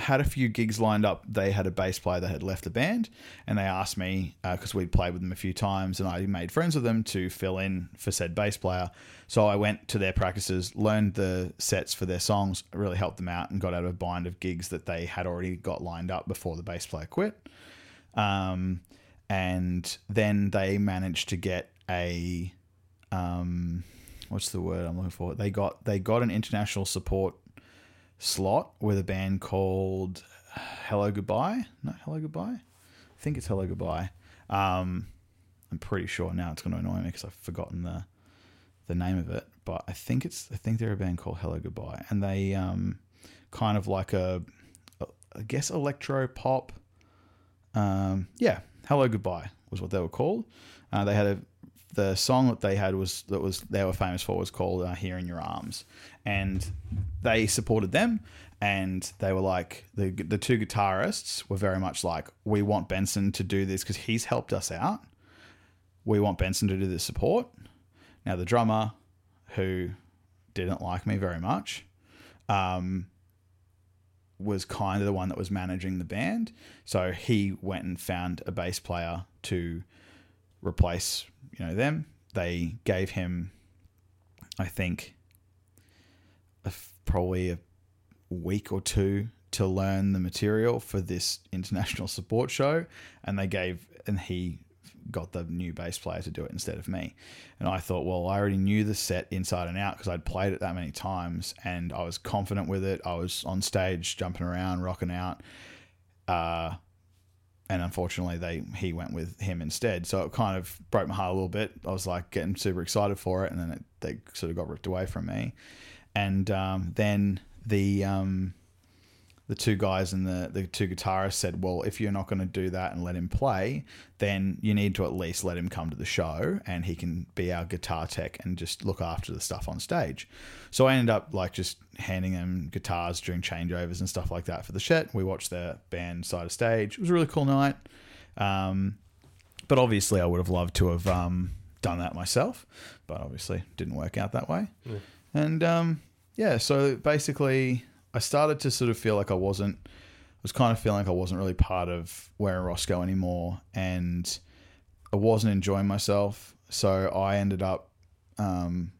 had a few gigs lined up. They had a bass player that had left the band, and they asked me because uh, we'd played with them a few times, and I made friends with them to fill in for said bass player. So I went to their practices, learned the sets for their songs, really helped them out, and got out of a bind of gigs that they had already got lined up before the bass player quit. Um, and then they managed to get a um, what's the word I'm looking for? They got they got an international support slot with a band called Hello Goodbye. No, Hello Goodbye. I think it's Hello Goodbye. Um, I'm pretty sure now it's going to annoy me because I've forgotten the the name of it. But I think it's I think they're a band called Hello Goodbye, and they um, kind of like a, a I guess electro pop. Um, yeah, Hello Goodbye was what they were called. Uh, they had a the song that they had was that was they were famous for was called uh, "Here in Your Arms," and they supported them. and they were like the the two guitarists were very much like we want Benson to do this because he's helped us out. We want Benson to do the support. Now the drummer, who didn't like me very much, um, was kind of the one that was managing the band. So he went and found a bass player to replace, you know, them. They gave him, I think, a, probably a week or two to learn the material for this international support show, and they gave and he got the new bass player to do it instead of me. And I thought, well, I already knew the set inside and out because I'd played it that many times and I was confident with it. I was on stage jumping around, rocking out. Uh, and unfortunately, they he went with him instead. So it kind of broke my heart a little bit. I was like getting super excited for it, and then it, they sort of got ripped away from me. And um, then the um, the two guys and the, the two guitarists said, well, if you're not going to do that and let him play, then you need to at least let him come to the show and he can be our guitar tech and just look after the stuff on stage. So I ended up like just handing them guitars during changeovers and stuff like that for the set. We watched the band side of stage. It was a really cool night. Um, but obviously, I would have loved to have um, done that myself, but obviously didn't work out that way. Yeah. And um, yeah, so basically, I started to sort of feel like I wasn't, I was kind of feeling like I wasn't really part of Wearing Roscoe anymore, and I wasn't enjoying myself. So I ended up, um,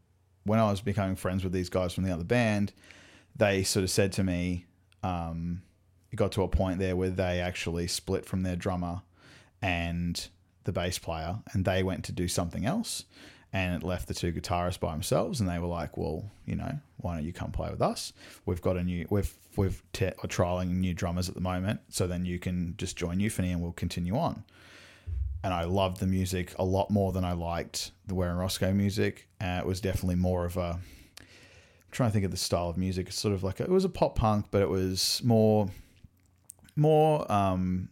when I was becoming friends with these guys from the other band, they sort of said to me, um, it got to a point there where they actually split from their drummer and the bass player, and they went to do something else and it left the two guitarists by themselves and they were like well you know why don't you come play with us we've got a new we've we've te- are trialing new drummers at the moment so then you can just join euphony and we'll continue on and I loved the music a lot more than I liked the and Roscoe music. Uh, it was definitely more of a. I'm trying to think of the style of music. It's sort of like a, it was a pop punk, but it was more, more um,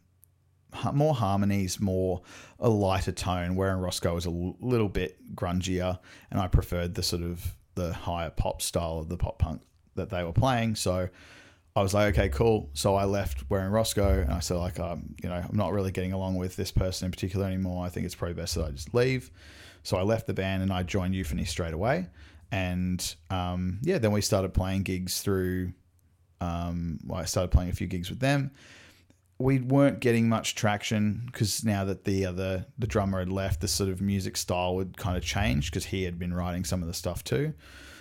more harmonies, more a lighter tone. Wearing Roscoe was a little bit grungier, and I preferred the sort of the higher pop style of the pop punk that they were playing. So I was like, okay, cool. So I left wearing Roscoe, and I said, like, um, you know, I'm not really getting along with this person in particular anymore. I think it's probably best that I just leave. So I left the band and I joined Euphony straight away. And um, yeah, then we started playing gigs through. Um, well, I started playing a few gigs with them. We weren't getting much traction because now that the other the drummer had left, the sort of music style would kind of change because he had been writing some of the stuff too.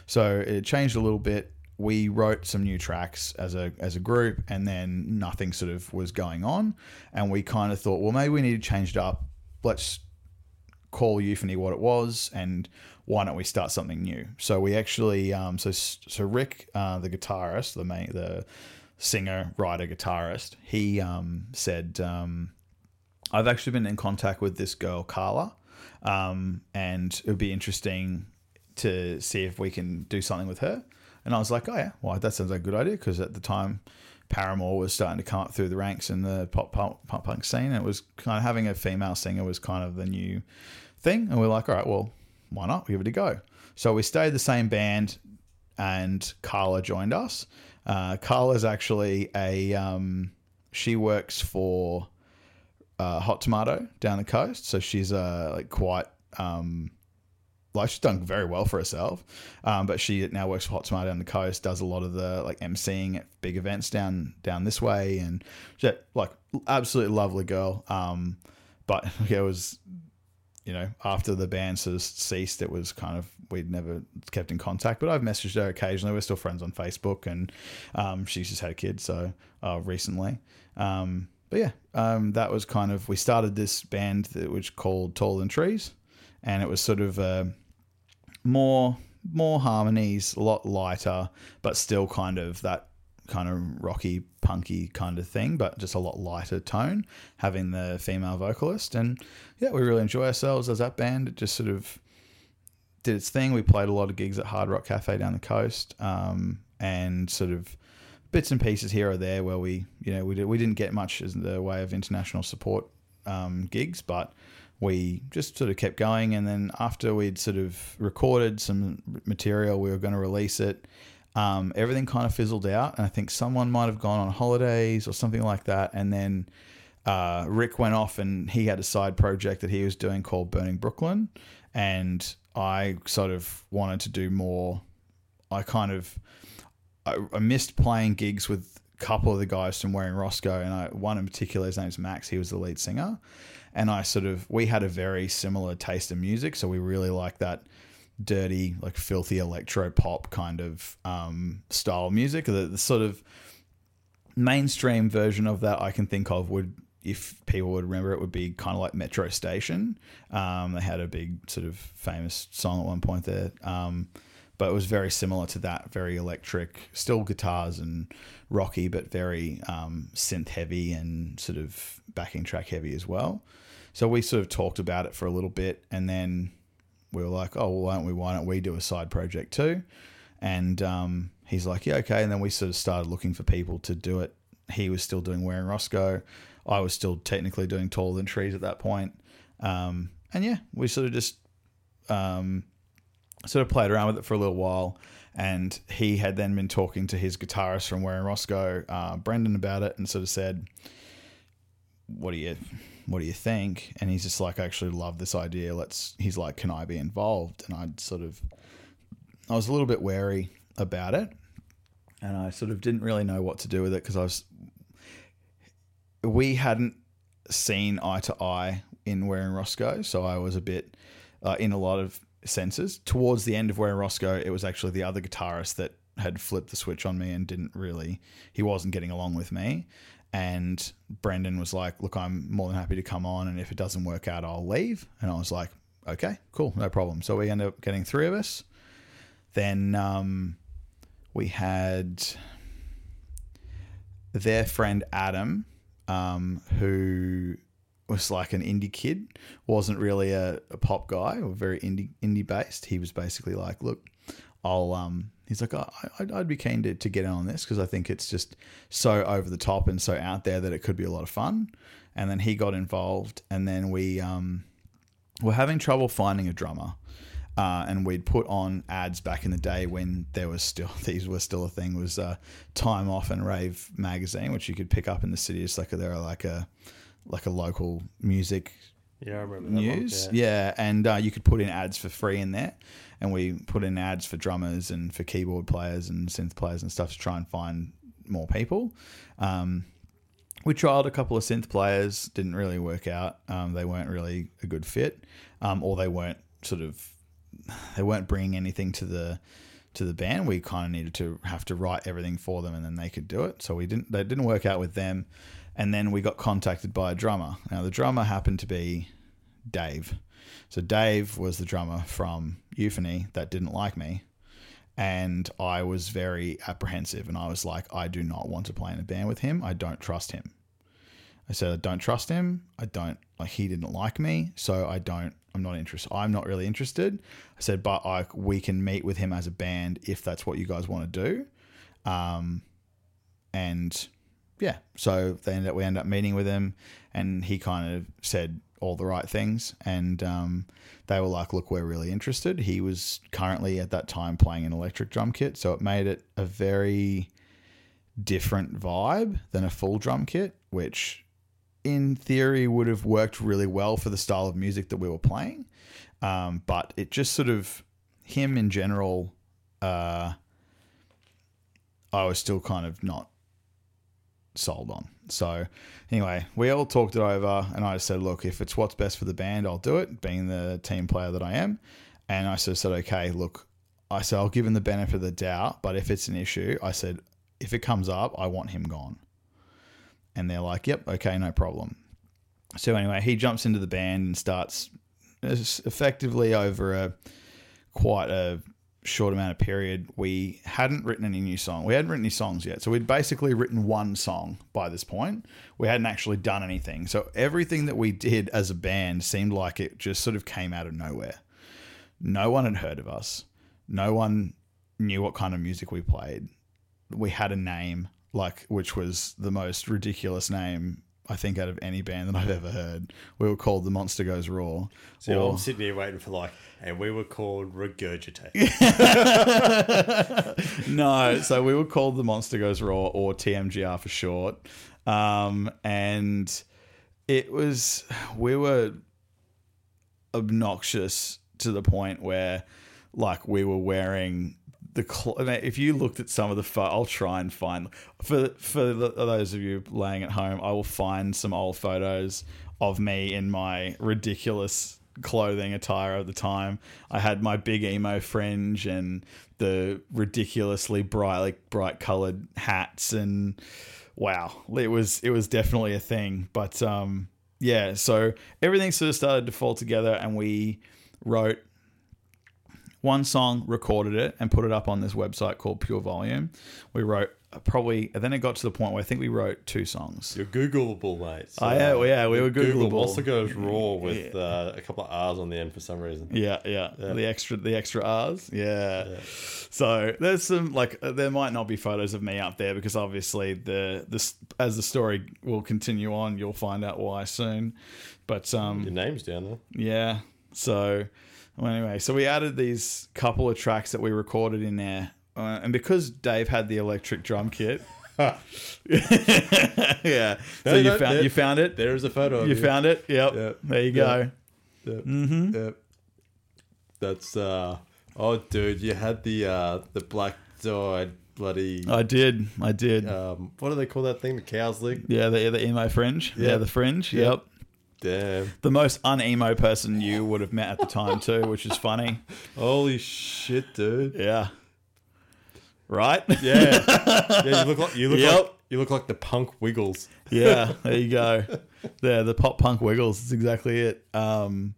So it changed a little bit. We wrote some new tracks as a as a group and then nothing sort of was going on. And we kind of thought well maybe we need to change it up. Let's call euphony what it was and why don't we start something new? So we actually um, so so rick uh, the guitarist the main the singer writer guitarist he um, said um, i've actually been in contact with this girl carla um, and it would be interesting to see if we can do something with her and I was like, oh yeah, well that sounds like a good idea because at the time Paramore was starting to come up through the ranks in the pop pop, pop punk scene. And it was kind of having a female singer was kind of the new thing, and we are like, all right, well, why not? We give it a go. So we stayed the same band, and Carla joined us. Uh, Carla's actually a um, she works for uh, Hot Tomato down the coast, so she's uh, like quite um, like she's done very well for herself. Um, but she now works for Hot Tomato down the coast, does a lot of the like emceeing at big events down down this way, and she's like absolutely lovely girl. Um, but yeah, it was you know after the band sort of ceased, it was kind of we'd never kept in contact. But I've messaged her occasionally. We're still friends on Facebook, and um, she's just had a kid so uh, recently. Um, but yeah, um, that was kind of we started this band that which called Taller Than Trees, and it was sort of. Uh, more more harmonies, a lot lighter, but still kind of that kind of rocky, punky kind of thing, but just a lot lighter tone, having the female vocalist. And yeah, we really enjoy ourselves as that band. It just sort of did its thing. We played a lot of gigs at Hard Rock Cafe down the coast, um, and sort of bits and pieces here or there where we, you know, we, did, we didn't get much in the way of international support um, gigs, but we just sort of kept going. And then after we'd sort of recorded some material, we were going to release it. Um, everything kind of fizzled out, and I think someone might have gone on holidays or something like that, and then uh, Rick went off and he had a side project that he was doing called Burning Brooklyn, and I sort of wanted to do more. I kind of I, I missed playing gigs with a couple of the guys from Wearing Roscoe, and I, one in particular, his name's Max. He was the lead singer, and I sort of we had a very similar taste in music, so we really liked that dirty, like filthy electro pop kind of um, style music. The, the sort of mainstream version of that I can think of would if people would remember it, would be kind of like Metro Station. Um, they had a big sort of famous song at one point there. Um, but it was very similar to that, very electric, still guitars and rocky, but very um, synth heavy and sort of backing track heavy as well. So we sort of talked about it for a little bit, and then we were like, "Oh, well, why don't we? Why don't we do a side project too?" And um, he's like, "Yeah, okay." And then we sort of started looking for people to do it. He was still doing Wearing Roscoe. I was still technically doing Taller Than Trees at that point. Um, and yeah, we sort of just um, sort of played around with it for a little while. And he had then been talking to his guitarist from Wearing Roscoe, uh, Brendan, about it, and sort of said, "What do you, what do you think?" And he's just like, "I actually love this idea. Let's." He's like, "Can I be involved?" And I'd sort of, I was a little bit wary about it, and I sort of didn't really know what to do with it because I was we hadn't seen eye to eye in Wearing Roscoe, so I was a bit uh, in a lot of senses. Towards the end of Wearing Roscoe, it was actually the other guitarist that had flipped the switch on me and didn't really, he wasn't getting along with me. And Brendan was like, Look, I'm more than happy to come on, and if it doesn't work out, I'll leave. And I was like, Okay, cool, no problem. So we ended up getting three of us. Then um, we had their friend Adam, um, who was like an indie kid, wasn't really a, a pop guy or very indie indie based. He was basically like, look, I'll um. He's like, I'd, I'd be keen to, to get in on this because I think it's just so over the top and so out there that it could be a lot of fun. And then he got involved, and then we um, were having trouble finding a drummer. Uh, and we'd put on ads back in the day when there was still these were still a thing was uh, time off and rave magazine which you could pick up in the city it's like a, they're like a like a local music Yeah, I remember that news One. Yeah. yeah, and uh, you could put in ads for free in there and we put in ads for drummers and for keyboard players and synth players and stuff to try and find more people um, we trialed a couple of synth players didn't really work out um, they weren't really a good fit um, or they weren't sort of they weren't bringing anything to the to the band. We kind of needed to have to write everything for them, and then they could do it. So we didn't. They didn't work out with them, and then we got contacted by a drummer. Now the drummer happened to be Dave. So Dave was the drummer from Euphony that didn't like me, and I was very apprehensive, and I was like, I do not want to play in a band with him. I don't trust him. I said, I don't trust him. I don't like he didn't like me, so I don't. I'm not interested. I'm not really interested. I said, but I we can meet with him as a band if that's what you guys want to do. Um, and yeah, so they ended up, we ended up meeting with him, and he kind of said all the right things, and um, they were like, look, we're really interested. He was currently at that time playing an electric drum kit, so it made it a very different vibe than a full drum kit, which in theory would have worked really well for the style of music that we were playing. Um, but it just sort of him in general, uh, I was still kind of not sold on. So anyway, we all talked it over, and I said, look, if it's what's best for the band, I'll do it. Being the team player that I am, and I sort of said, okay, look, I said I'll give him the benefit of the doubt, but if it's an issue, I said if it comes up, I want him gone. And they're like, yep, okay, no problem. So anyway, he jumps into the band and starts effectively over a quite a short amount of period. We hadn't written any new song. We hadn't written any songs yet. So we'd basically written one song by this point. We hadn't actually done anything. So everything that we did as a band seemed like it just sort of came out of nowhere. No one had heard of us. No one knew what kind of music we played. We had a name like which was the most ridiculous name I think out of any band that I've ever heard. We were called the Monster Goes Raw. So Or- I'm sitting here waiting for like, and we were called Regurgitate. no, so we were called the Monster Goes Raw or TMGR for short. Um, and it was, we were obnoxious to the point where, like, we were wearing the cl- if you looked at some of the pho- I'll try and find for for the, those of you laying at home I will find some old photos of me in my ridiculous clothing attire of the time. I had my big emo fringe and the ridiculously bright like bright colored hats and wow it was it was definitely a thing. But um yeah so everything sort of started to fall together and we wrote one song, recorded it, and put it up on this website called Pure Volume. We wrote probably, and then it got to the point where I think we wrote two songs. You're Googleable, mate. So, Oh, yeah, well, yeah, we were Google Googleable. also goes raw with uh, a couple of R's on the end for some reason. Yeah, yeah, the extra, the extra R's. Yeah. So there's some like uh, there might not be photos of me up there because obviously the this as the story will continue on, you'll find out why soon. But um, Your name's down there. Yeah. So, well, anyway, so we added these couple of tracks that we recorded in there. Uh, and because Dave had the electric drum kit, yeah. So you no, found there- you found it. There is a photo of You you. found it. Yep. Yep. There you Yep. go. Yep. Mm-hmm. Yep. That's uh oh dude, you had the uh the black dyed bloody I did. I did. um what do they call that thing? The cow's leg? yeah, the the emo fringe. Yeah, Yeah. the fringe. Yep. Damn. The most un-emo person you would have met at the time too, which is funny. Holy shit, dude. Yeah. Right? Yeah. yeah, you look like you look Yep. like you look like the punk wiggles. yeah, there you go. There, the pop punk wiggles. That's exactly it. Um,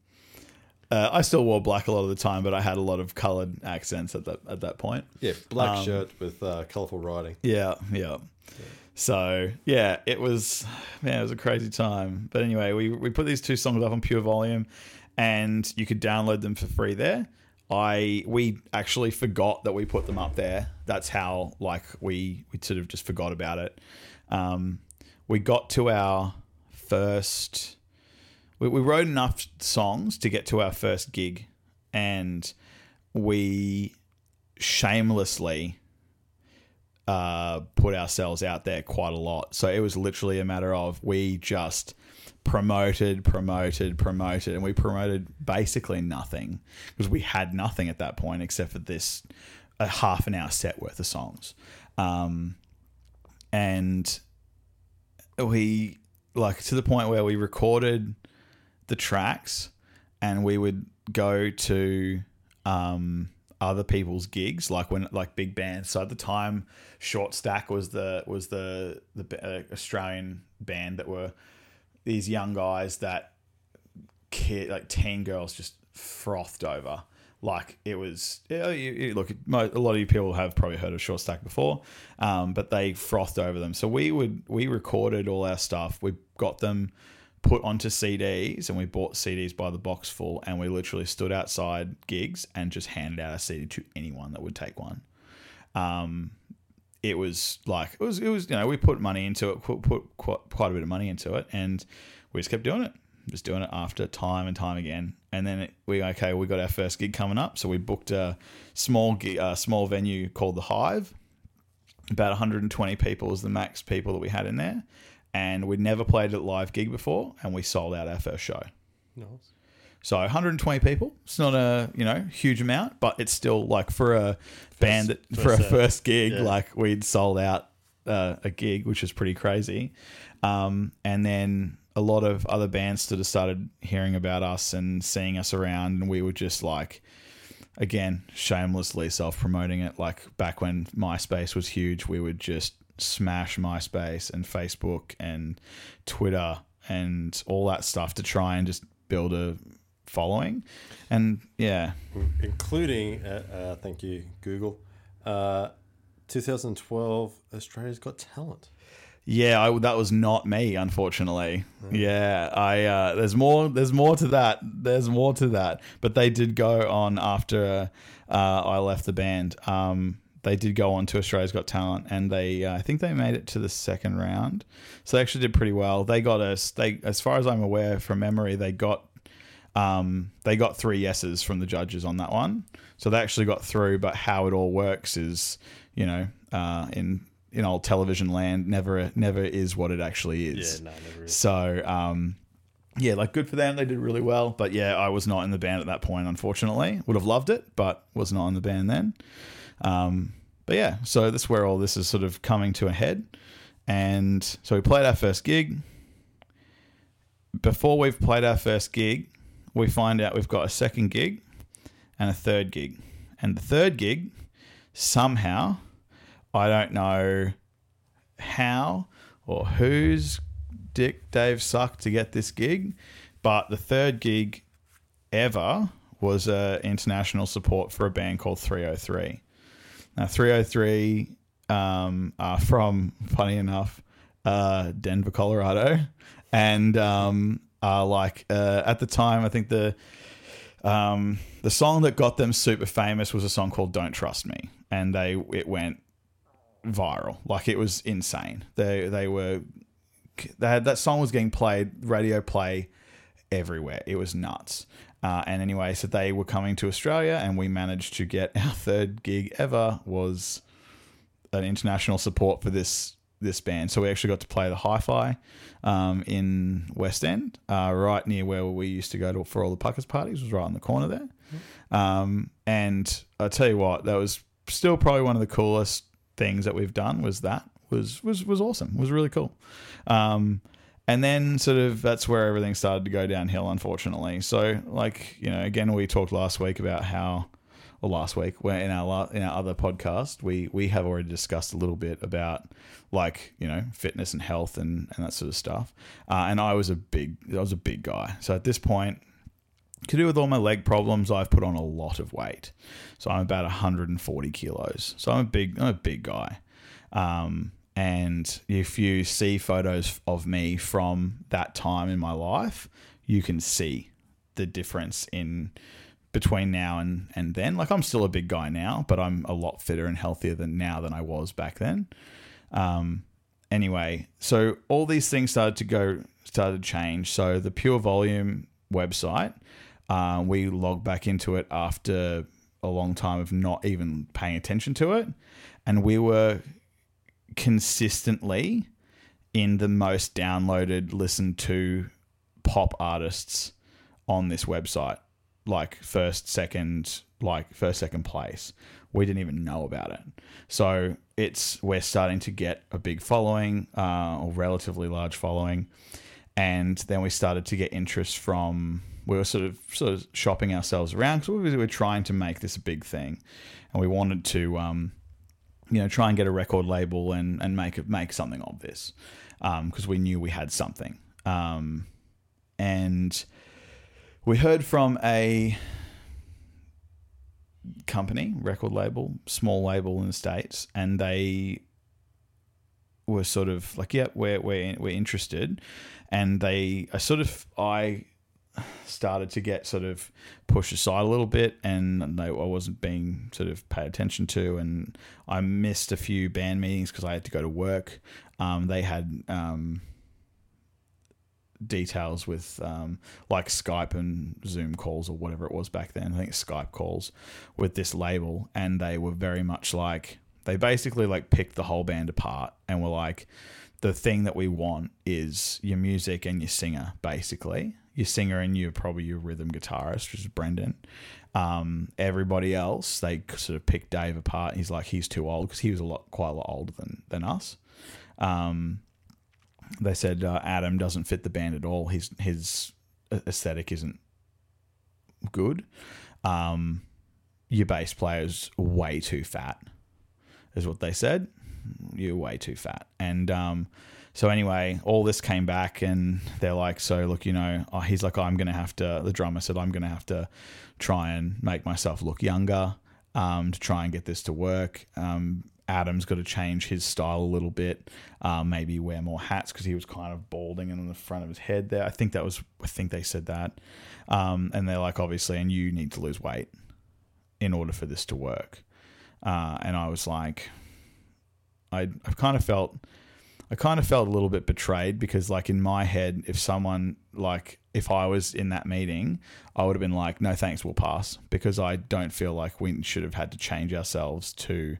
uh, I still wore black a lot of the time, but I had a lot of coloured accents at that at that point. Yeah, black Um, shirt with uh, colourful writing. Yeah, yeah. So yeah, it was man, it was a crazy time. But anyway, we we put these two songs up on Pure Volume, and you could download them for free there. I we actually forgot that we put them up there. That's how like we we sort of just forgot about it. Um, we got to our first. We, we wrote enough songs to get to our first gig, and we shamelessly uh, put ourselves out there quite a lot. So it was literally a matter of we just promoted, promoted, promoted, and we promoted basically nothing because we had nothing at that point except for this a half an hour set worth of songs. Um, and we like to the point where we recorded the tracks and we would go to um, other people's gigs like when like big bands. So at the time short stack was the was the the uh, australian band that were these young guys that kid like teen girls just frothed over. Like it was yeah, you, you- look a lot of you people have probably heard of short stack before um, but they frothed over them. So we would we recorded all our stuff. We got them put onto CDs and we bought CDs by the box full and we literally stood outside gigs and just handed out a CD to anyone that would take one. Um, it was like it was it was you know we put money into it put, put quite, quite a bit of money into it and we just kept doing it just doing it after time and time again. And then it, we okay we got our first gig coming up so we booked a small uh, small venue called the Hive. About 120 people was the max people that we had in there and we'd never played a live gig before and we sold out our first show Nice. so 120 people. It's not a you know huge amount, but it's still like for a band that for a first set. first gig, Yeah. like we'd sold out uh, a gig, which is pretty crazy. Um, and then a lot of other bands sort of started hearing about us and seeing us around, and we were just like, again, shamelessly self promoting it. Like back when MySpace was huge, we would just smash MySpace and Facebook and Twitter and all that stuff to try and just build a following. And yeah, Including, uh, uh, thank you, Google, uh, 2012 Australia's Got Talent. yeah, I, that was not me, unfortunately. Yeah, I uh, there's more there's more to that. There's more to that. But they did go on after uh, I left the band. Um, they did go on to Australia's Got Talent, and they uh, I think they made it to the second round. So they actually did pretty well. They got us. They, as far as I'm aware from memory, they got um, they got three yeses from the judges on that one. So they actually got through. But how it all works is, you know, uh, in in old television land, never never is what it actually is. Yeah, no, never is. So, um, yeah, like good for them. They did really well. But yeah, I was not in the band at that point, unfortunately. Would have loved it, but was not in the band then. Um, but yeah, so that's where all this is sort of coming to a head. And so we played our first gig. Before we've played our first gig, we find out we've got a second gig and a third gig. And the third gig, somehow, I don't know how or whose dick Dave sucked to get this gig, but the third gig ever was uh, international support for a band called 3OH!3. Now, 3OH!3 um, are from, funny enough, uh, Denver, Colorado, and um, are like uh, at the time, I think the um, the song that got them super famous was a song called "Don't Trust Me," and they it went viral. Like it was insane. They they were they had that song was getting played radio play everywhere. It was nuts. Uh, and anyway, so they were coming to Australia, and we managed to get our third gig ever was an international support for this this band. So we actually got to play the Hi-Fi um, in West End, uh, right near where we used to go to for all the Puckers parties. Was right on the corner there. Um, and I tell you what, that was still probably one of the coolest things that we've done. Was that was was was awesome. Was really cool. Um, and then sort of that's where everything started to go downhill, unfortunately. So like you know, again, we talked last week about how or last week, where in our la- in our other podcast, we we have already discussed a little bit about like you know fitness and health and, and that sort of stuff. Uh, and I was a big I was a big guy, so at this point, to do with all my leg problems, I've put on a lot of weight. So I'm about 140 kilos. So I'm a big I'm a big guy. Um, and if you see photos of me from that time in my life, you can see the difference in between now and, and then. Like I'm still a big guy now, but I'm a lot fitter and healthier than now than I was back then. Um, anyway, so all these things started to go started to change. So the Pure Volume website, uh, we logged back into it after a long time of not even paying attention to it, and we were consistently in the most downloaded, listened to pop artists on this website like first, second, like first, second place. We didn't even know about it. So it's we're starting to get a big following, uh, or relatively large following, and then we started to get interest from. We were sort of sort of shopping ourselves around because we were trying to make this a big thing, and we wanted to, um, you know, try and get a record label and and make it make something of this, because um, we knew we had something, um, and we heard from a company, record label, small label in the States, and they were sort of like, yeah, we're, we're, we're interested. And they, I sort of, I started to get sort of pushed aside a little bit and I wasn't being sort of paid attention to. And I missed a few band meetings because I had to go to work. Um, they had, um, details with um, like Skype and Zoom calls or whatever it was back then. I think Skype calls with this label, and they were very much like they basically like picked the whole band apart and were like, the thing that we want is your music and your singer, basically. Your singer and you probably your rhythm guitarist, which is Brendan. Um, everybody else, they sort of picked Dave apart. He's like, he's too old because he was a lot, quite a lot older than than us. Um, they said uh, Adam doesn't fit the band at all. His his aesthetic isn't good. Um, your bass player's way too fat, is what they said. You're way too fat. And um, so anyway, all this came back, and they're like, "So look, you know," oh, he's like, "I'm gonna have to." The drummer said, "I'm gonna have to try and make myself look younger." Um, to try and get this to work. Um, Adam's got to change his style a little bit, uh, maybe wear more hats because he was kind of balding in the front of his head there. I think that was, I think they said that. Um, and they're like, obviously, and you need to lose weight in order for this to work. uh, and I was like, I I kind of felt. I kind of felt a little bit betrayed because, like, in my head, if someone, like, if I was in that meeting, I would have been like, no, thanks, we'll pass because I don't feel like we should have had to change ourselves to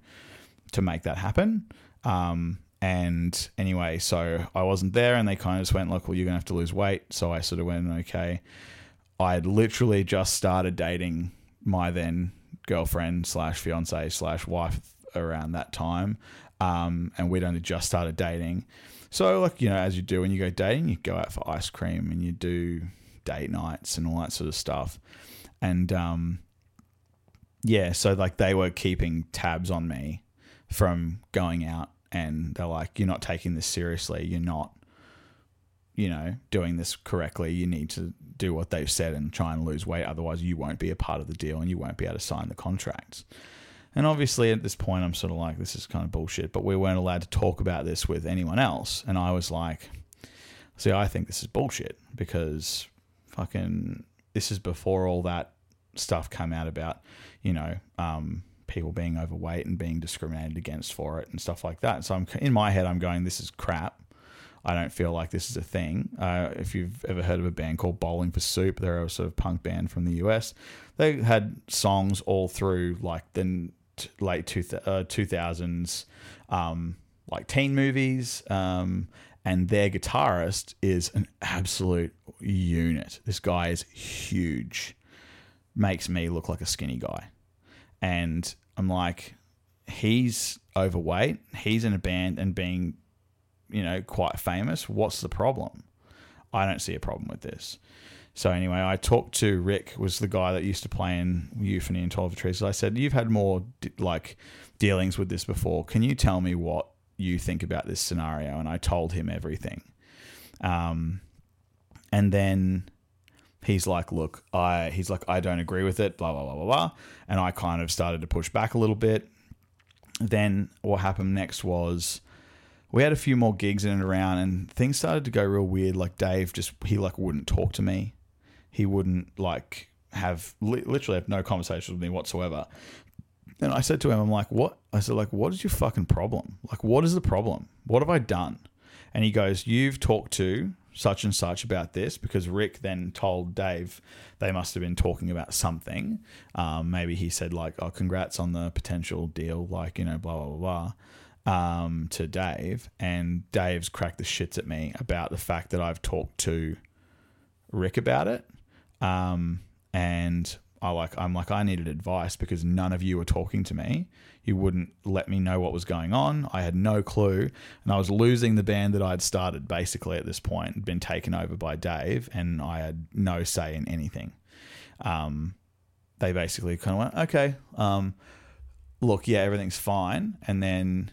to make that happen. Um, and anyway, so I wasn't there, and they kind of just went, look, well, you're gonna have to lose weight. So I sort of went, okay. I had literally just started dating my then girlfriend slash fiance slash wife around that time, um, and we'd only just started dating. So, like, you know, as you do when you go dating, you go out for ice cream and you do date nights and all that sort of stuff. And, um, yeah, so like they were keeping tabs on me from going out and they're like, you're not taking this seriously. You're not, you know, doing this correctly. You need to do what they've said and try and lose weight. Otherwise, you won't be a part of the deal and you won't be able to sign the contracts. And obviously, at this point, I'm sort of like, this is kind of bullshit, but we weren't allowed to talk about this with anyone else. And I was like, see, I think this is bullshit because fucking, this is before all that stuff came out about, you know, um, people being overweight and being discriminated against for it and stuff like that. So I'm in my head, I'm going, this is crap. I don't feel like this is a thing. Uh, if you've ever heard of a band called Bowling for Soup, they're a sort of punk band from the US. They had songs all through like the late two uh, 2000s, um, like teen movies. Um, and their guitarist is an absolute unit. This guy is huge, makes me look like a skinny guy. And I'm like, he's overweight, he's in a band and being, you know, quite famous. What's the problem? I don't see a problem with this. So anyway, I talked to Rick, was the guy that used to play in Euphony and Twelve Trees. I said, "You've had more like dealings with this before. Can you tell me what you think about this scenario?" And I told him everything. Um, and then he's like, "Look, I," he's like, "I don't agree with it." Blah blah blah blah blah. And I kind of started to push back a little bit. Then what happened next was we had a few more gigs in and around and things started to go real weird like dave just he like wouldn't talk to me he wouldn't like have li- literally have no conversations with me whatsoever. And I said to him, I'm like, what? I said, like, what is your fucking problem? Like, what is the problem? What have I done? And he goes, you've talked to such and such about this because Rick then told Dave they must have been talking about something. Um, maybe he said like, "Oh, congrats on the potential deal," like you know, blah blah blah, blah um, to Dave, and Dave's cracked the shits at me about the fact that I've talked to Rick about it, um, and I like I'm like I needed advice because none of you were talking to me. You wouldn't let me know what was going on. I had no clue, and I was losing the band that I'd started basically at this point, been taken over by Dave, and I had no say in anything. Um, they basically kind of went, okay, um, look, yeah, everything's fine, and then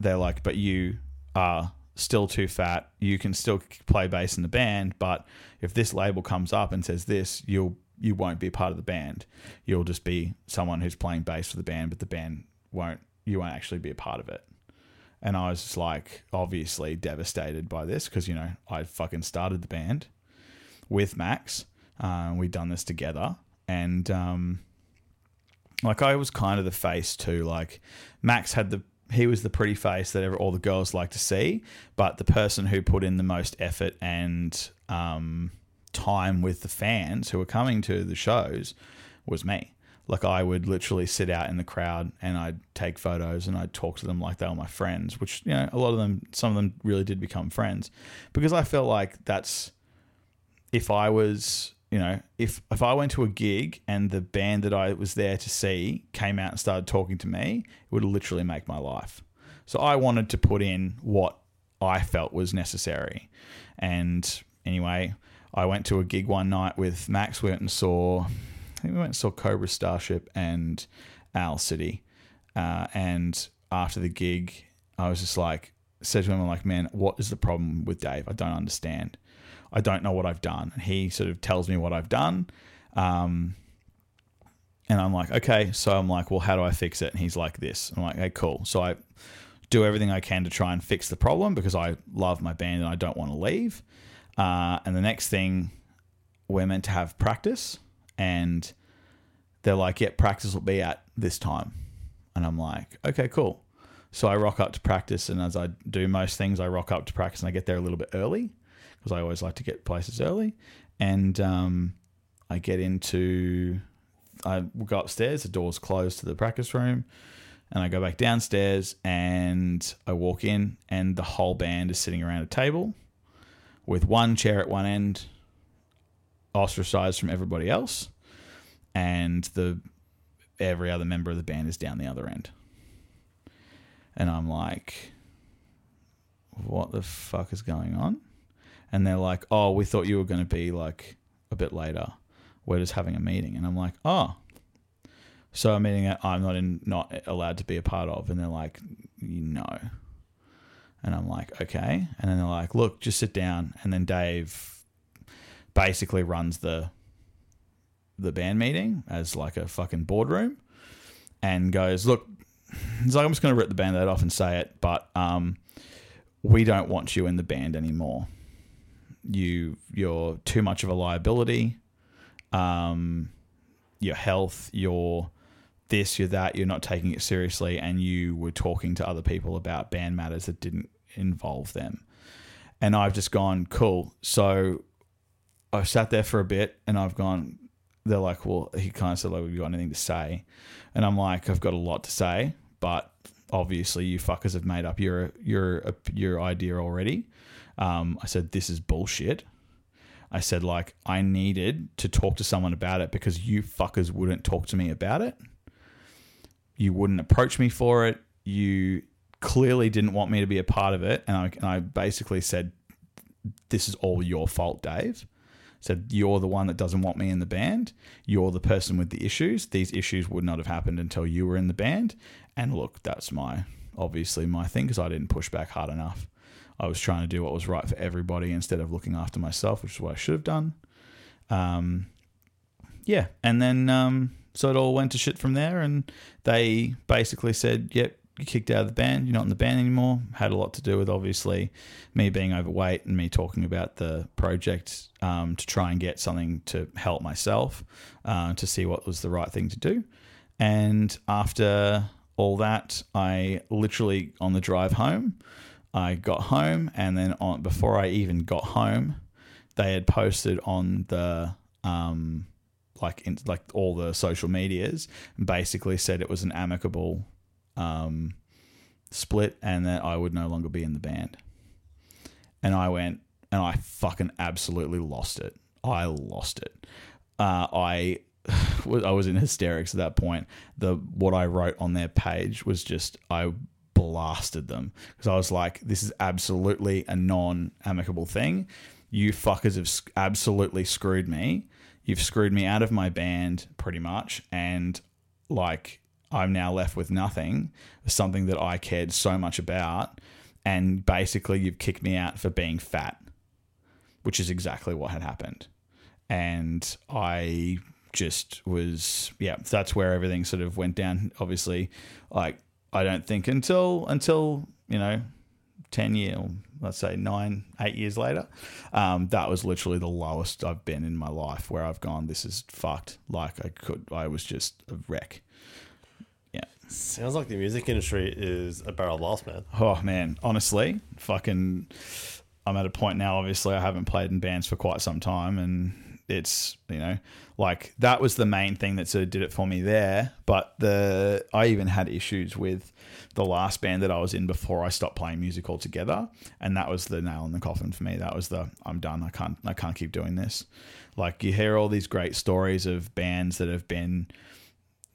they're like, but you are still too fat. You can still play bass in the band, but if this label comes up and says this, you'll you won't be a part of the band. You'll just be someone who's playing bass for the band, but the band won't. You won't actually be a part of it. And I was just like, obviously devastated by this because you know I fucking started the band with Max. Uh, we'd done this together, and um, like I was kind of the face too. Like Max had the he was the pretty face that all the girls like to see, but the person who put in the most effort and um, time with the fans who were coming to the shows was me. Like I would literally sit out in the crowd and I'd take photos and I'd talk to them like they were my friends, which you know a lot of them, some of them really did become friends because I felt like that's if I was you know, if if I went to a gig and the band that I was there to see came out and started talking to me, it would literally make my life. So I wanted to put in what I felt was necessary. And anyway, I went to a gig one night with Max. We went and saw, I think we went and saw Cobra Starship and Owl City. Uh, and after the gig, I was just like, said to him, I'm like, man, what is the problem with Dave? I don't understand. I don't know what I've done. And he sort of tells me what I've done. Um, and I'm like, okay. So I'm like, well, how do I fix it? And he's like, this. I'm like, hey, cool. So I do everything I can to try and fix the problem because I love my band and I don't want to leave. Uh, and the next thing, we're meant to have practice. And they're like, yeah, practice will be at this time. And I'm like, okay, cool. So I rock up to practice, and as I do most things, I rock up to practice and I get there a little bit early because I always like to get places early. And um, I get into, I go upstairs, the door's closed to the practice room, and I go back downstairs and I walk in, and the whole band is sitting around a table with one chair at one end, ostracized from everybody else, and the every other member of the band is down the other end. And I'm like, what the fuck is going on? And they're like, oh, we thought you were going to be like a bit later. We're just having a meeting. And I'm like, oh. So a meeting that I'm not in, not allowed to be a part of. And they're like, no. And I'm like, okay. And then they're like, look, just sit down. And then Dave basically runs the the band meeting as like a fucking boardroom and goes, look, he's like, I'm just going to rip the band aid off and say it, but um, we don't want you in the band anymore. You you're too much of a liability. Um, your health, your this, you're that, you're not taking it seriously, and you were talking to other people about band matters that didn't involve them. And I've just gone, cool. So I've sat there for a bit and I've gone, they're like, well, he kind of said, like, have you got anything to say? And I'm like, I've got a lot to say, but obviously you fuckers have made up your your your idea already. Um, I said, this is bullshit. I said, like, I needed to talk to someone about it because you fuckers wouldn't talk to me about it. You wouldn't approach me for it. You clearly didn't want me to be a part of it. And I, and I basically said, this is all your fault, Dave said, You're the one that doesn't want me in the band. You're the person with the issues. These issues would not have happened until you were in the band. And look, that's my obviously my thing because I didn't push back hard enough. I was trying to do what was right for everybody instead of looking after myself, which is what I should have done. Um, yeah. And then, um, so it all went to shit from there. And they basically said, Yep, you kicked out of the band. You're not in the band anymore. Had a lot to do with obviously me being overweight and me talking about the project um, to try and get something to help myself uh, to see what was the right thing to do. And after all that, I literally on the drive home, I got home, and then on before I even got home, they had posted on the um, like in, like all the social medias, and basically said it was an amicable um, split and that I would no longer be in the band. And I went and I fucking absolutely lost it. I lost it. Uh, I I was in hysterics at that point. The what I wrote on their page was just I blasted them because I was like, "This is absolutely a non-amicable thing. You fuckers have absolutely screwed me. You've screwed me out of my band pretty much, and like I'm now left with nothing, something that I cared so much about. And basically, you've kicked me out for being fat, which is exactly what had happened. And I just was, yeah, that's where everything sort of went down. Obviously, like, I don't think until, until, you know, 10 year, let's say nine, eight years later, um, that was literally the lowest I've been in my life where I've gone, this is fucked. Like I could, I was just a wreck. Yeah, sounds like the music industry is a barrel lost, man. Oh man, honestly, fucking, I'm at a point now. Obviously, I haven't played in bands for quite some time, and it's you know, like that was the main thing that sort of did it for me there. But the I even had issues with the last band that I was in before I stopped playing music altogether, and that was the nail in the coffin for me. That was the I'm done. I can't I can't keep doing this. Like you hear all these great stories of bands that have been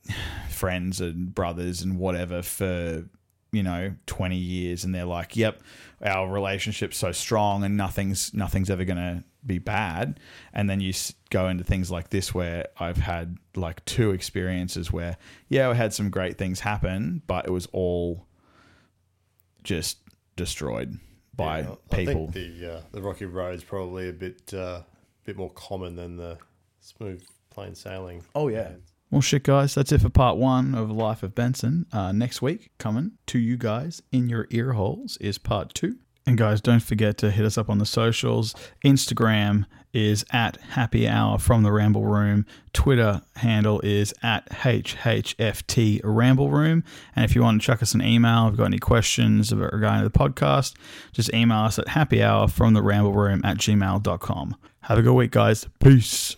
friends and brothers and whatever for you know 20 years and they're like yep our relationship's so strong and nothing's nothing's ever going to be bad. And then you go into things like this where i've had like two experiences where yeah i had some great things happen but it was all just destroyed by yeah, people I think the uh, the rocky road's probably a bit uh, bit more common than the smooth plain sailing. Oh yeah well, shit, guys, that's it for part one of Life of Benson. Uh, next week, coming to you guys in your ear holes, is part two. And guys, don't forget to hit us up on the socials. Instagram is at Happy Hour from the Ramble Room. Twitter handle is at HHFT Ramble Room. And if you want to chuck us an email, if you've got any questions about regarding the podcast, just email us at happy hour from the ramble room at gmail.com. Have a good week, guys. Peace.